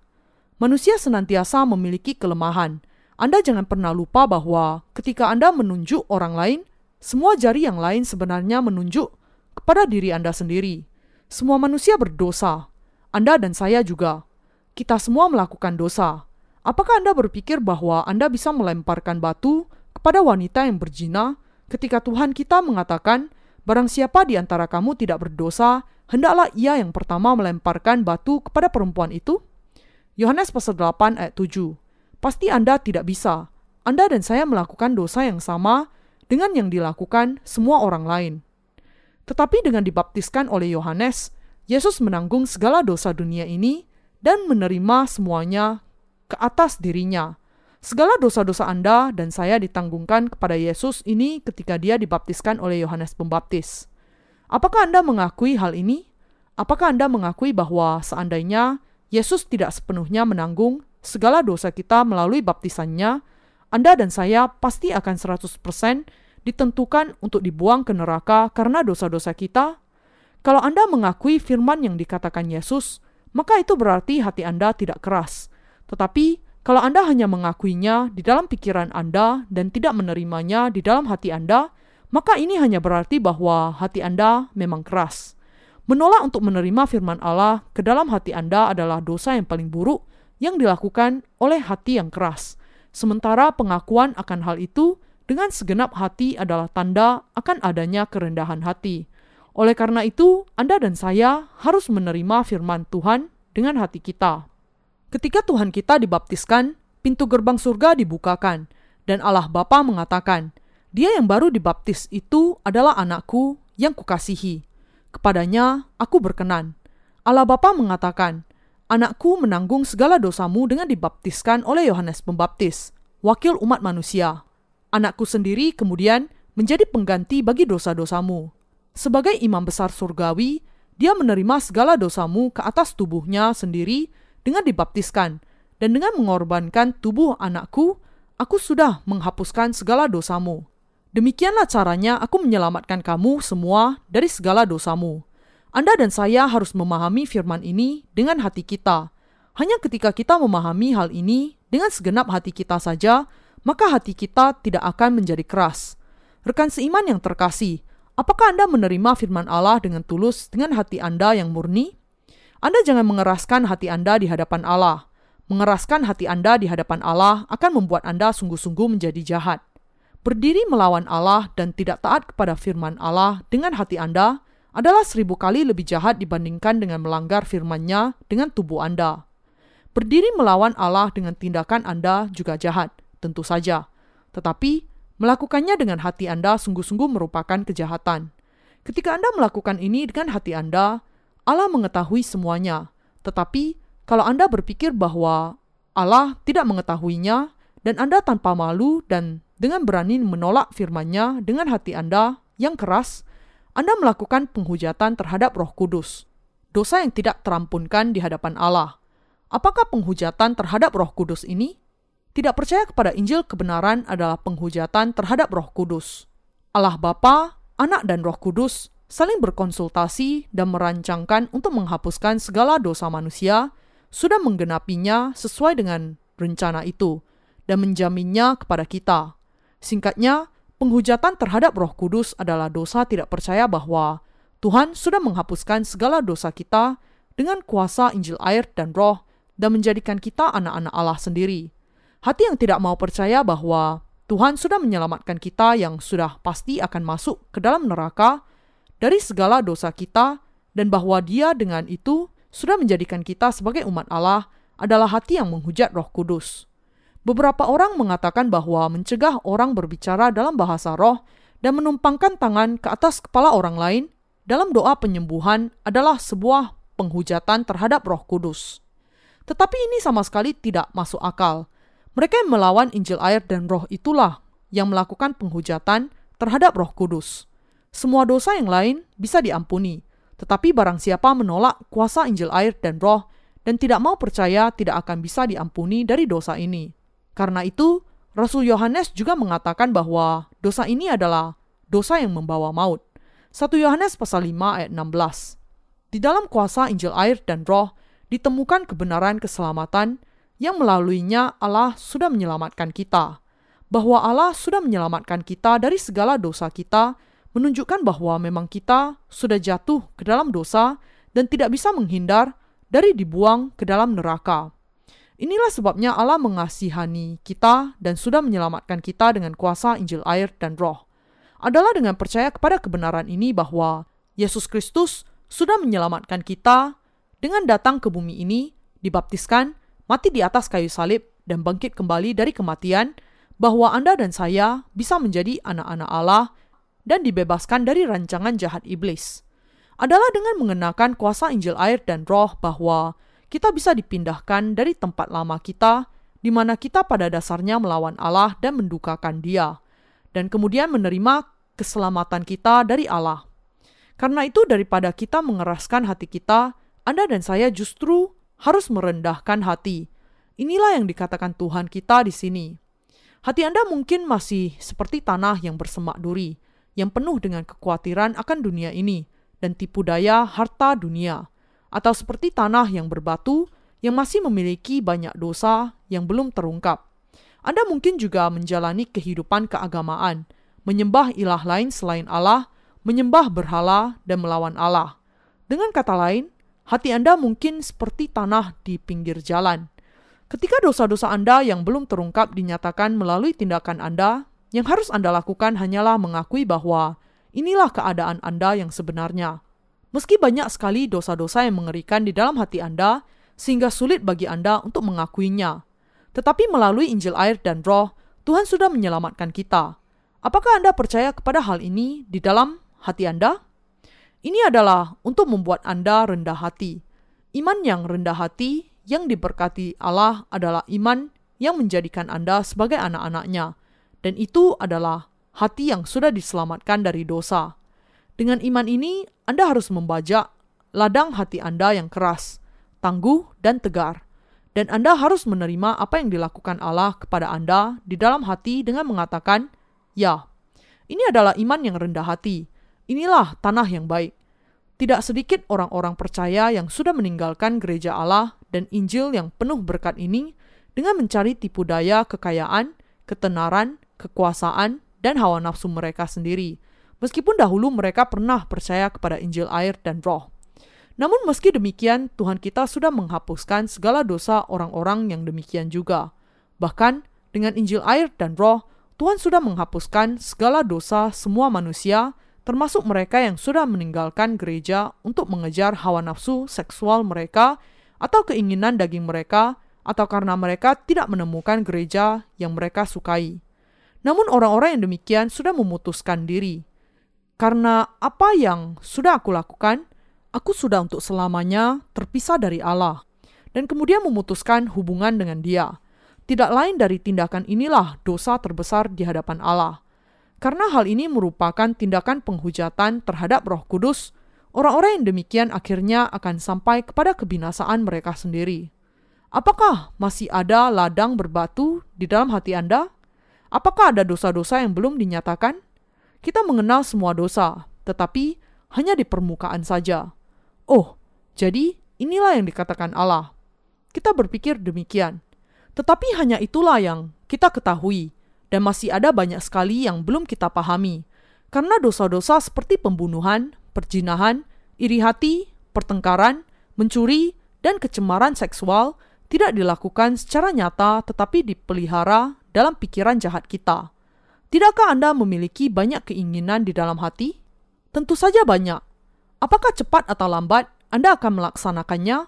Manusia senantiasa memiliki kelemahan. Anda jangan pernah lupa bahwa ketika Anda menunjuk orang lain, semua jari yang lain sebenarnya menunjuk kepada diri Anda sendiri. Semua manusia berdosa. Anda dan saya juga. Kita semua melakukan dosa. Apakah Anda berpikir bahwa Anda bisa melemparkan batu kepada wanita yang berzina ketika Tuhan kita mengatakan, Barang siapa di antara kamu tidak berdosa, hendaklah ia yang pertama melemparkan batu kepada perempuan itu? Yohanes pasal 8 ayat 7 Pasti Anda tidak bisa. Anda dan saya melakukan dosa yang sama dengan yang dilakukan semua orang lain. Tetapi dengan dibaptiskan oleh Yohanes, Yesus menanggung segala dosa dunia ini dan menerima semuanya ke atas dirinya. Segala dosa-dosa Anda dan saya ditanggungkan kepada Yesus ini ketika dia dibaptiskan oleh Yohanes Pembaptis. Apakah Anda mengakui hal ini? Apakah Anda mengakui bahwa seandainya Yesus tidak sepenuhnya menanggung segala dosa kita melalui baptisannya, Anda dan saya pasti akan 100% ditentukan untuk dibuang ke neraka karena dosa-dosa kita? Kalau Anda mengakui firman yang dikatakan Yesus, maka itu berarti hati Anda tidak keras tetapi, kalau Anda hanya mengakuinya di dalam pikiran Anda dan tidak menerimanya di dalam hati Anda, maka ini hanya berarti bahwa hati Anda memang keras. Menolak untuk menerima firman Allah ke dalam hati Anda adalah dosa yang paling buruk yang dilakukan oleh hati yang keras. Sementara pengakuan akan hal itu dengan segenap hati adalah tanda akan adanya kerendahan hati. Oleh karena itu, Anda dan saya harus menerima firman Tuhan dengan hati kita. Ketika Tuhan kita dibaptiskan, pintu gerbang surga dibukakan, dan Allah Bapa mengatakan, Dia yang baru dibaptis itu adalah anakku yang kukasihi. Kepadanya aku berkenan. Allah Bapa mengatakan, Anakku menanggung segala dosamu dengan dibaptiskan oleh Yohanes Pembaptis, wakil umat manusia. Anakku sendiri kemudian menjadi pengganti bagi dosa-dosamu. Sebagai imam besar surgawi, dia menerima segala dosamu ke atas tubuhnya sendiri dengan dibaptiskan, dan dengan mengorbankan tubuh anakku, aku sudah menghapuskan segala dosamu. Demikianlah caranya aku menyelamatkan kamu semua dari segala dosamu. Anda dan saya harus memahami firman ini dengan hati kita. Hanya ketika kita memahami hal ini dengan segenap hati kita saja, maka hati kita tidak akan menjadi keras. Rekan seiman yang terkasih, apakah Anda menerima firman Allah dengan tulus dengan hati Anda yang murni? Anda jangan mengeraskan hati Anda di hadapan Allah. Mengeraskan hati Anda di hadapan Allah akan membuat Anda sungguh-sungguh menjadi jahat berdiri melawan Allah dan tidak taat kepada firman Allah dengan hati Anda adalah seribu kali lebih jahat dibandingkan dengan melanggar firman-Nya dengan tubuh Anda. Berdiri melawan Allah dengan tindakan Anda juga jahat, tentu saja. Tetapi, melakukannya dengan hati Anda sungguh-sungguh merupakan kejahatan. Ketika Anda melakukan ini dengan hati Anda, Allah mengetahui semuanya. Tetapi, kalau Anda berpikir bahwa Allah tidak mengetahuinya, dan Anda tanpa malu dan dengan berani menolak firman-Nya dengan hati Anda yang keras, Anda melakukan penghujatan terhadap Roh Kudus. Dosa yang tidak terampunkan di hadapan Allah. Apakah penghujatan terhadap Roh Kudus ini? Tidak percaya kepada Injil kebenaran adalah penghujatan terhadap Roh Kudus. Allah Bapa, Anak dan Roh Kudus saling berkonsultasi dan merancangkan untuk menghapuskan segala dosa manusia, sudah menggenapinya sesuai dengan rencana itu dan menjaminnya kepada kita. Singkatnya, penghujatan terhadap Roh Kudus adalah dosa tidak percaya bahwa Tuhan sudah menghapuskan segala dosa kita dengan kuasa Injil air dan Roh dan menjadikan kita anak-anak Allah sendiri. Hati yang tidak mau percaya bahwa Tuhan sudah menyelamatkan kita yang sudah pasti akan masuk ke dalam neraka dari segala dosa kita dan bahwa Dia dengan itu sudah menjadikan kita sebagai umat Allah adalah hati yang menghujat Roh Kudus. Beberapa orang mengatakan bahwa mencegah orang berbicara dalam bahasa roh dan menumpangkan tangan ke atas kepala orang lain dalam doa penyembuhan adalah sebuah penghujatan terhadap Roh Kudus. Tetapi ini sama sekali tidak masuk akal. Mereka yang melawan Injil air dan Roh itulah yang melakukan penghujatan terhadap Roh Kudus. Semua dosa yang lain bisa diampuni, tetapi barang siapa menolak kuasa Injil air dan Roh dan tidak mau percaya tidak akan bisa diampuni dari dosa ini. Karena itu, Rasul Yohanes juga mengatakan bahwa dosa ini adalah dosa yang membawa maut. 1 Yohanes pasal 5 ayat 16. Di dalam kuasa Injil air dan roh ditemukan kebenaran keselamatan yang melaluinya Allah sudah menyelamatkan kita. Bahwa Allah sudah menyelamatkan kita dari segala dosa kita menunjukkan bahwa memang kita sudah jatuh ke dalam dosa dan tidak bisa menghindar dari dibuang ke dalam neraka. Inilah sebabnya Allah mengasihani kita dan sudah menyelamatkan kita dengan kuasa Injil air dan roh. Adalah dengan percaya kepada kebenaran ini bahwa Yesus Kristus sudah menyelamatkan kita dengan datang ke bumi ini, dibaptiskan, mati di atas kayu salib, dan bangkit kembali dari kematian, bahwa Anda dan saya bisa menjadi anak-anak Allah dan dibebaskan dari rancangan jahat iblis. Adalah dengan mengenakan kuasa Injil air dan roh bahwa kita bisa dipindahkan dari tempat lama kita, di mana kita pada dasarnya melawan Allah dan mendukakan Dia, dan kemudian menerima keselamatan kita dari Allah. Karena itu, daripada kita mengeraskan hati kita, Anda dan saya justru harus merendahkan hati. Inilah yang dikatakan Tuhan kita di sini. Hati Anda mungkin masih seperti tanah yang bersemak duri, yang penuh dengan kekhawatiran akan dunia ini dan tipu daya harta dunia atau seperti tanah yang berbatu yang masih memiliki banyak dosa yang belum terungkap. Anda mungkin juga menjalani kehidupan keagamaan, menyembah ilah lain selain Allah, menyembah berhala, dan melawan Allah. Dengan kata lain, hati Anda mungkin seperti tanah di pinggir jalan. Ketika dosa-dosa Anda yang belum terungkap dinyatakan melalui tindakan Anda, yang harus Anda lakukan hanyalah mengakui bahwa inilah keadaan Anda yang sebenarnya. Meski banyak sekali dosa-dosa yang mengerikan di dalam hati Anda, sehingga sulit bagi Anda untuk mengakuinya. Tetapi melalui Injil air dan roh, Tuhan sudah menyelamatkan kita. Apakah Anda percaya kepada hal ini di dalam hati Anda? Ini adalah untuk membuat Anda rendah hati. Iman yang rendah hati yang diberkati Allah adalah iman yang menjadikan Anda sebagai anak-anaknya. Dan itu adalah hati yang sudah diselamatkan dari dosa. Dengan iman ini, Anda harus membajak ladang hati Anda yang keras, tangguh, dan tegar. Dan Anda harus menerima apa yang dilakukan Allah kepada Anda di dalam hati dengan mengatakan, "Ya, ini adalah iman yang rendah hati. Inilah tanah yang baik." Tidak sedikit orang-orang percaya yang sudah meninggalkan gereja Allah dan Injil yang penuh berkat ini dengan mencari tipu daya kekayaan, ketenaran, kekuasaan, dan hawa nafsu mereka sendiri meskipun dahulu mereka pernah percaya kepada Injil air dan roh. Namun meski demikian, Tuhan kita sudah menghapuskan segala dosa orang-orang yang demikian juga. Bahkan dengan Injil air dan roh, Tuhan sudah menghapuskan segala dosa semua manusia, termasuk mereka yang sudah meninggalkan gereja untuk mengejar hawa nafsu seksual mereka atau keinginan daging mereka, atau karena mereka tidak menemukan gereja yang mereka sukai. Namun orang-orang yang demikian sudah memutuskan diri karena apa yang sudah aku lakukan, aku sudah untuk selamanya terpisah dari Allah dan kemudian memutuskan hubungan dengan Dia. Tidak lain dari tindakan inilah dosa terbesar di hadapan Allah. Karena hal ini merupakan tindakan penghujatan terhadap Roh Kudus, orang-orang yang demikian akhirnya akan sampai kepada kebinasaan mereka sendiri. Apakah masih ada ladang berbatu di dalam hati Anda? Apakah ada dosa-dosa yang belum dinyatakan? Kita mengenal semua dosa, tetapi hanya di permukaan saja. Oh, jadi inilah yang dikatakan Allah. Kita berpikir demikian. Tetapi hanya itulah yang kita ketahui, dan masih ada banyak sekali yang belum kita pahami. Karena dosa-dosa seperti pembunuhan, perjinahan, iri hati, pertengkaran, mencuri, dan kecemaran seksual tidak dilakukan secara nyata tetapi dipelihara dalam pikiran jahat kita. Tidakkah Anda memiliki banyak keinginan di dalam hati? Tentu saja banyak. Apakah cepat atau lambat Anda akan melaksanakannya?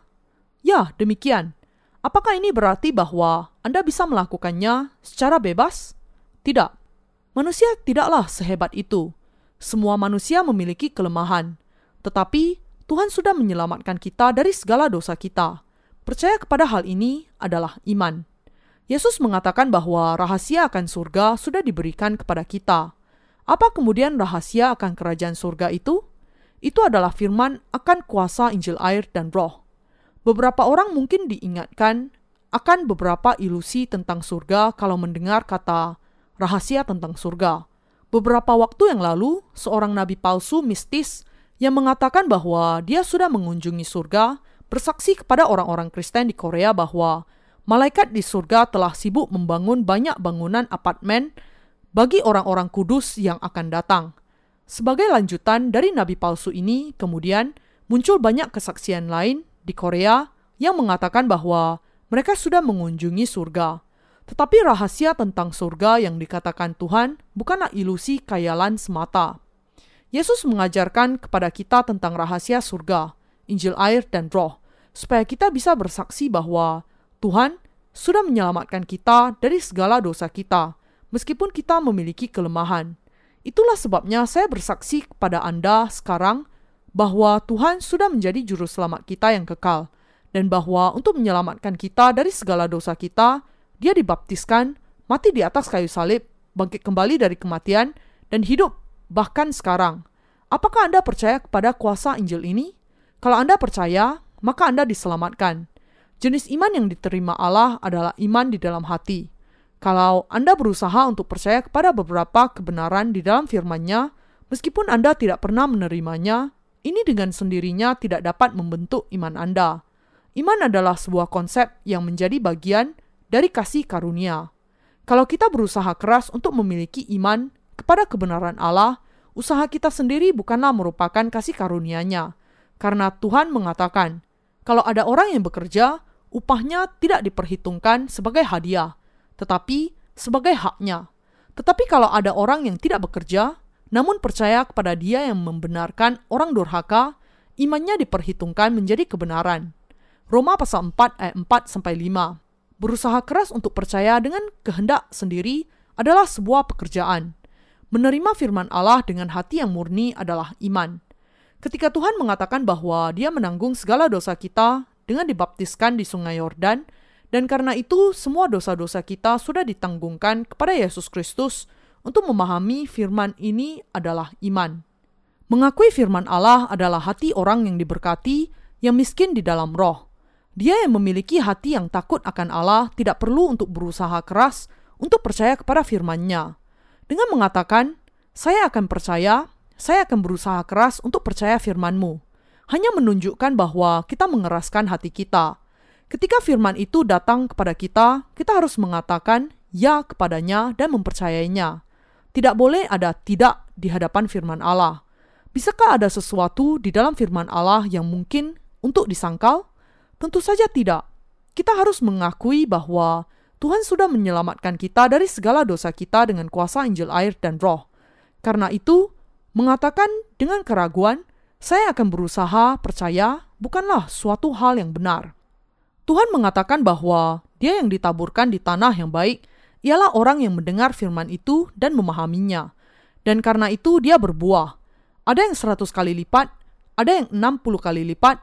Ya, demikian. Apakah ini berarti bahwa Anda bisa melakukannya secara bebas? Tidak. Manusia tidaklah sehebat itu. Semua manusia memiliki kelemahan. Tetapi Tuhan sudah menyelamatkan kita dari segala dosa kita. Percaya kepada hal ini adalah iman. Yesus mengatakan bahwa rahasia akan surga sudah diberikan kepada kita. Apa kemudian rahasia akan kerajaan surga itu? Itu adalah firman akan kuasa Injil air dan roh. Beberapa orang mungkin diingatkan akan beberapa ilusi tentang surga kalau mendengar kata rahasia tentang surga. Beberapa waktu yang lalu, seorang nabi palsu mistis yang mengatakan bahwa dia sudah mengunjungi surga bersaksi kepada orang-orang Kristen di Korea bahwa malaikat di surga telah sibuk membangun banyak bangunan apartemen bagi orang-orang kudus yang akan datang. Sebagai lanjutan dari nabi palsu ini, kemudian muncul banyak kesaksian lain di Korea yang mengatakan bahwa mereka sudah mengunjungi surga. Tetapi rahasia tentang surga yang dikatakan Tuhan bukanlah ilusi kayalan semata. Yesus mengajarkan kepada kita tentang rahasia surga, Injil air dan roh, supaya kita bisa bersaksi bahwa Tuhan sudah menyelamatkan kita dari segala dosa kita, meskipun kita memiliki kelemahan. Itulah sebabnya saya bersaksi kepada Anda sekarang bahwa Tuhan sudah menjadi juru selamat kita yang kekal, dan bahwa untuk menyelamatkan kita dari segala dosa kita, Dia dibaptiskan, mati di atas kayu salib, bangkit kembali dari kematian, dan hidup bahkan sekarang. Apakah Anda percaya kepada kuasa Injil ini? Kalau Anda percaya, maka Anda diselamatkan. Jenis iman yang diterima Allah adalah iman di dalam hati. Kalau Anda berusaha untuk percaya kepada beberapa kebenaran di dalam firman-Nya, meskipun Anda tidak pernah menerimanya, ini dengan sendirinya tidak dapat membentuk iman Anda. Iman adalah sebuah konsep yang menjadi bagian dari kasih karunia. Kalau kita berusaha keras untuk memiliki iman kepada kebenaran Allah, usaha kita sendiri bukanlah merupakan kasih karunia-Nya. Karena Tuhan mengatakan, kalau ada orang yang bekerja, upahnya tidak diperhitungkan sebagai hadiah, tetapi sebagai haknya. Tetapi kalau ada orang yang tidak bekerja, namun percaya kepada dia yang membenarkan orang durhaka, imannya diperhitungkan menjadi kebenaran. Roma pasal 4 ayat 4 sampai 5. Berusaha keras untuk percaya dengan kehendak sendiri adalah sebuah pekerjaan. Menerima firman Allah dengan hati yang murni adalah iman. Ketika Tuhan mengatakan bahwa Dia menanggung segala dosa kita dengan dibaptiskan di Sungai Yordan, dan karena itu semua dosa-dosa kita sudah ditanggungkan kepada Yesus Kristus. Untuk memahami firman ini adalah iman. Mengakui firman Allah adalah hati orang yang diberkati, yang miskin di dalam roh. Dia yang memiliki hati yang takut akan Allah tidak perlu untuk berusaha keras untuk percaya kepada firman-Nya. Dengan mengatakan, saya akan percaya, saya akan berusaha keras untuk percaya firman-Mu. Hanya menunjukkan bahwa kita mengeraskan hati kita. Ketika firman itu datang kepada kita, kita harus mengatakan ya kepadanya dan mempercayainya. Tidak boleh ada tidak di hadapan firman Allah. Bisakah ada sesuatu di dalam firman Allah yang mungkin untuk disangkal? Tentu saja tidak. Kita harus mengakui bahwa Tuhan sudah menyelamatkan kita dari segala dosa kita dengan kuasa Injil air dan roh. Karena itu, mengatakan dengan keraguan, saya akan berusaha percaya bukanlah suatu hal yang benar. Tuhan mengatakan bahwa dia yang ditaburkan di tanah yang baik ialah orang yang mendengar firman itu dan memahaminya. Dan karena itu dia berbuah. Ada yang seratus kali lipat, ada yang enam puluh kali lipat,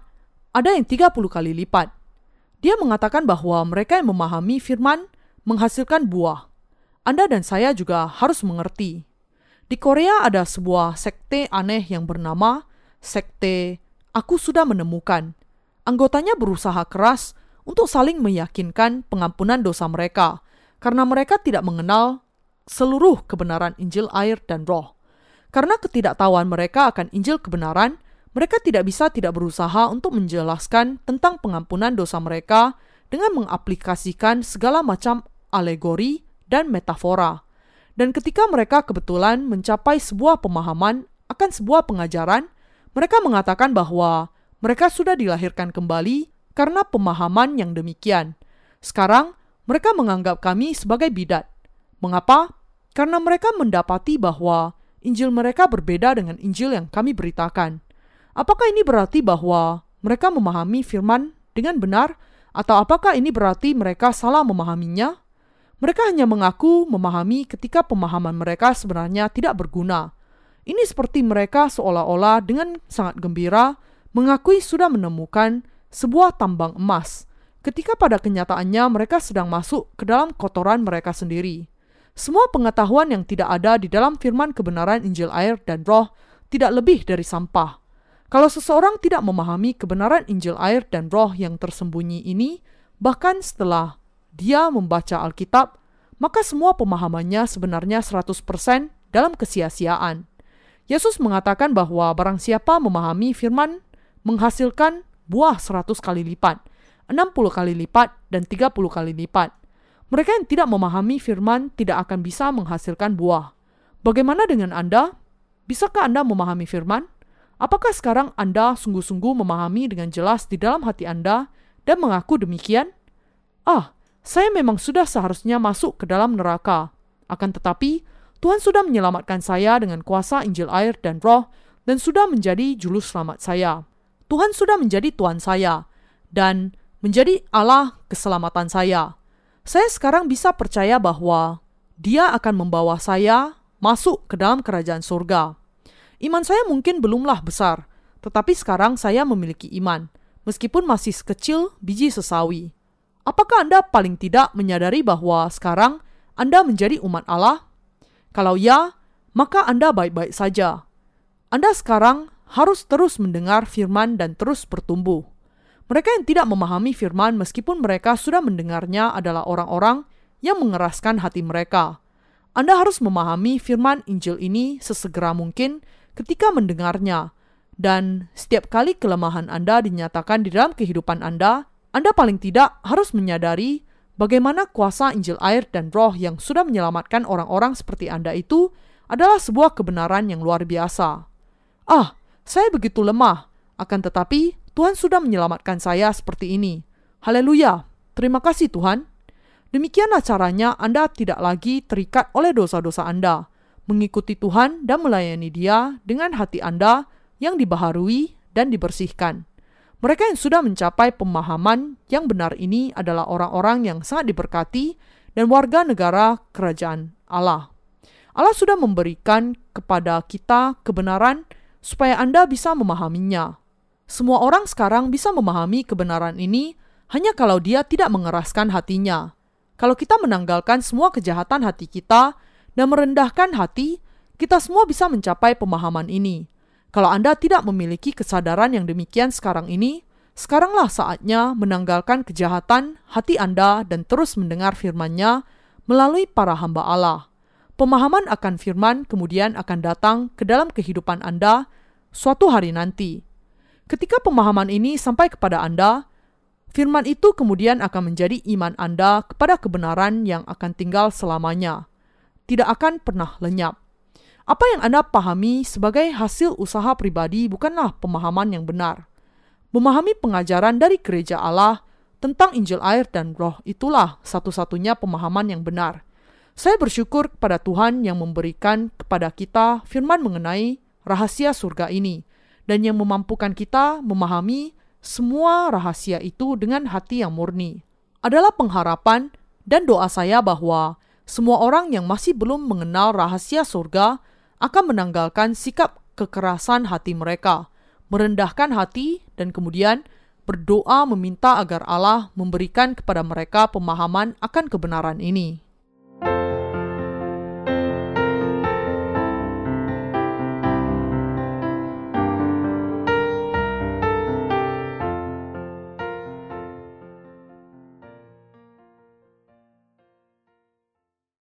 ada yang tiga puluh kali lipat. Dia mengatakan bahwa mereka yang memahami firman menghasilkan buah. Anda dan saya juga harus mengerti. Di Korea ada sebuah sekte aneh yang bernama Sekte Aku Sudah Menemukan. Anggotanya berusaha keras untuk saling meyakinkan pengampunan dosa mereka karena mereka tidak mengenal seluruh kebenaran Injil air dan roh. Karena ketidaktahuan mereka akan Injil kebenaran, mereka tidak bisa tidak berusaha untuk menjelaskan tentang pengampunan dosa mereka dengan mengaplikasikan segala macam alegori dan metafora. Dan ketika mereka kebetulan mencapai sebuah pemahaman akan sebuah pengajaran, mereka mengatakan bahwa mereka sudah dilahirkan kembali karena pemahaman yang demikian. Sekarang, mereka menganggap kami sebagai bidat. Mengapa? Karena mereka mendapati bahwa Injil mereka berbeda dengan Injil yang kami beritakan. Apakah ini berarti bahwa mereka memahami firman dengan benar, atau apakah ini berarti mereka salah memahaminya? Mereka hanya mengaku memahami ketika pemahaman mereka sebenarnya tidak berguna. Ini seperti mereka seolah-olah dengan sangat gembira mengakui sudah menemukan sebuah tambang emas, ketika pada kenyataannya mereka sedang masuk ke dalam kotoran mereka sendiri. Semua pengetahuan yang tidak ada di dalam firman kebenaran Injil air dan roh tidak lebih dari sampah. Kalau seseorang tidak memahami kebenaran Injil air dan roh yang tersembunyi ini, bahkan setelah dia membaca Alkitab, maka semua pemahamannya sebenarnya 100% dalam kesia-siaan. Yesus mengatakan bahwa barang siapa memahami firman menghasilkan buah 100 kali lipat, 60 kali lipat, dan 30 kali lipat. Mereka yang tidak memahami firman tidak akan bisa menghasilkan buah. Bagaimana dengan Anda? Bisakah Anda memahami firman? Apakah sekarang Anda sungguh-sungguh memahami dengan jelas di dalam hati Anda dan mengaku demikian? Ah, saya memang sudah seharusnya masuk ke dalam neraka. Akan tetapi, Tuhan sudah menyelamatkan saya dengan kuasa Injil air dan roh dan sudah menjadi julu selamat saya. Tuhan sudah menjadi Tuhan saya dan menjadi Allah keselamatan saya. Saya sekarang bisa percaya bahwa Dia akan membawa saya masuk ke dalam kerajaan surga. Iman saya mungkin belumlah besar, tetapi sekarang saya memiliki iman, meskipun masih sekecil biji sesawi. Apakah Anda paling tidak menyadari bahwa sekarang Anda menjadi umat Allah? Kalau ya, maka Anda baik-baik saja. Anda sekarang harus terus mendengar firman dan terus bertumbuh. Mereka yang tidak memahami firman meskipun mereka sudah mendengarnya adalah orang-orang yang mengeraskan hati mereka. Anda harus memahami firman Injil ini sesegera mungkin ketika mendengarnya. Dan setiap kali kelemahan Anda dinyatakan di dalam kehidupan Anda, Anda paling tidak harus menyadari bagaimana kuasa Injil air dan roh yang sudah menyelamatkan orang-orang seperti Anda itu adalah sebuah kebenaran yang luar biasa. Ah, saya begitu lemah, akan tetapi Tuhan sudah menyelamatkan saya seperti ini. Haleluya! Terima kasih Tuhan. Demikianlah caranya Anda tidak lagi terikat oleh dosa-dosa Anda, mengikuti Tuhan dan melayani Dia dengan hati Anda yang dibaharui dan dibersihkan. Mereka yang sudah mencapai pemahaman yang benar ini adalah orang-orang yang sangat diberkati dan warga negara kerajaan Allah. Allah sudah memberikan kepada kita kebenaran supaya Anda bisa memahaminya. Semua orang sekarang bisa memahami kebenaran ini hanya kalau dia tidak mengeraskan hatinya. Kalau kita menanggalkan semua kejahatan hati kita dan merendahkan hati, kita semua bisa mencapai pemahaman ini. Kalau Anda tidak memiliki kesadaran yang demikian sekarang ini, sekaranglah saatnya menanggalkan kejahatan hati Anda dan terus mendengar firman-Nya melalui para hamba Allah. Pemahaman akan firman kemudian akan datang ke dalam kehidupan Anda suatu hari nanti. Ketika pemahaman ini sampai kepada Anda, Firman itu kemudian akan menjadi iman Anda kepada kebenaran yang akan tinggal selamanya, tidak akan pernah lenyap. Apa yang Anda pahami sebagai hasil usaha pribadi bukanlah pemahaman yang benar. Memahami pengajaran dari gereja Allah tentang Injil air dan roh itulah satu-satunya pemahaman yang benar. Saya bersyukur kepada Tuhan yang memberikan kepada kita firman mengenai rahasia surga ini, dan yang memampukan kita memahami semua rahasia itu dengan hati yang murni. Adalah pengharapan dan doa saya bahwa semua orang yang masih belum mengenal rahasia surga akan menanggalkan sikap kekerasan hati mereka, merendahkan hati, dan kemudian berdoa meminta agar Allah memberikan kepada mereka pemahaman akan kebenaran ini.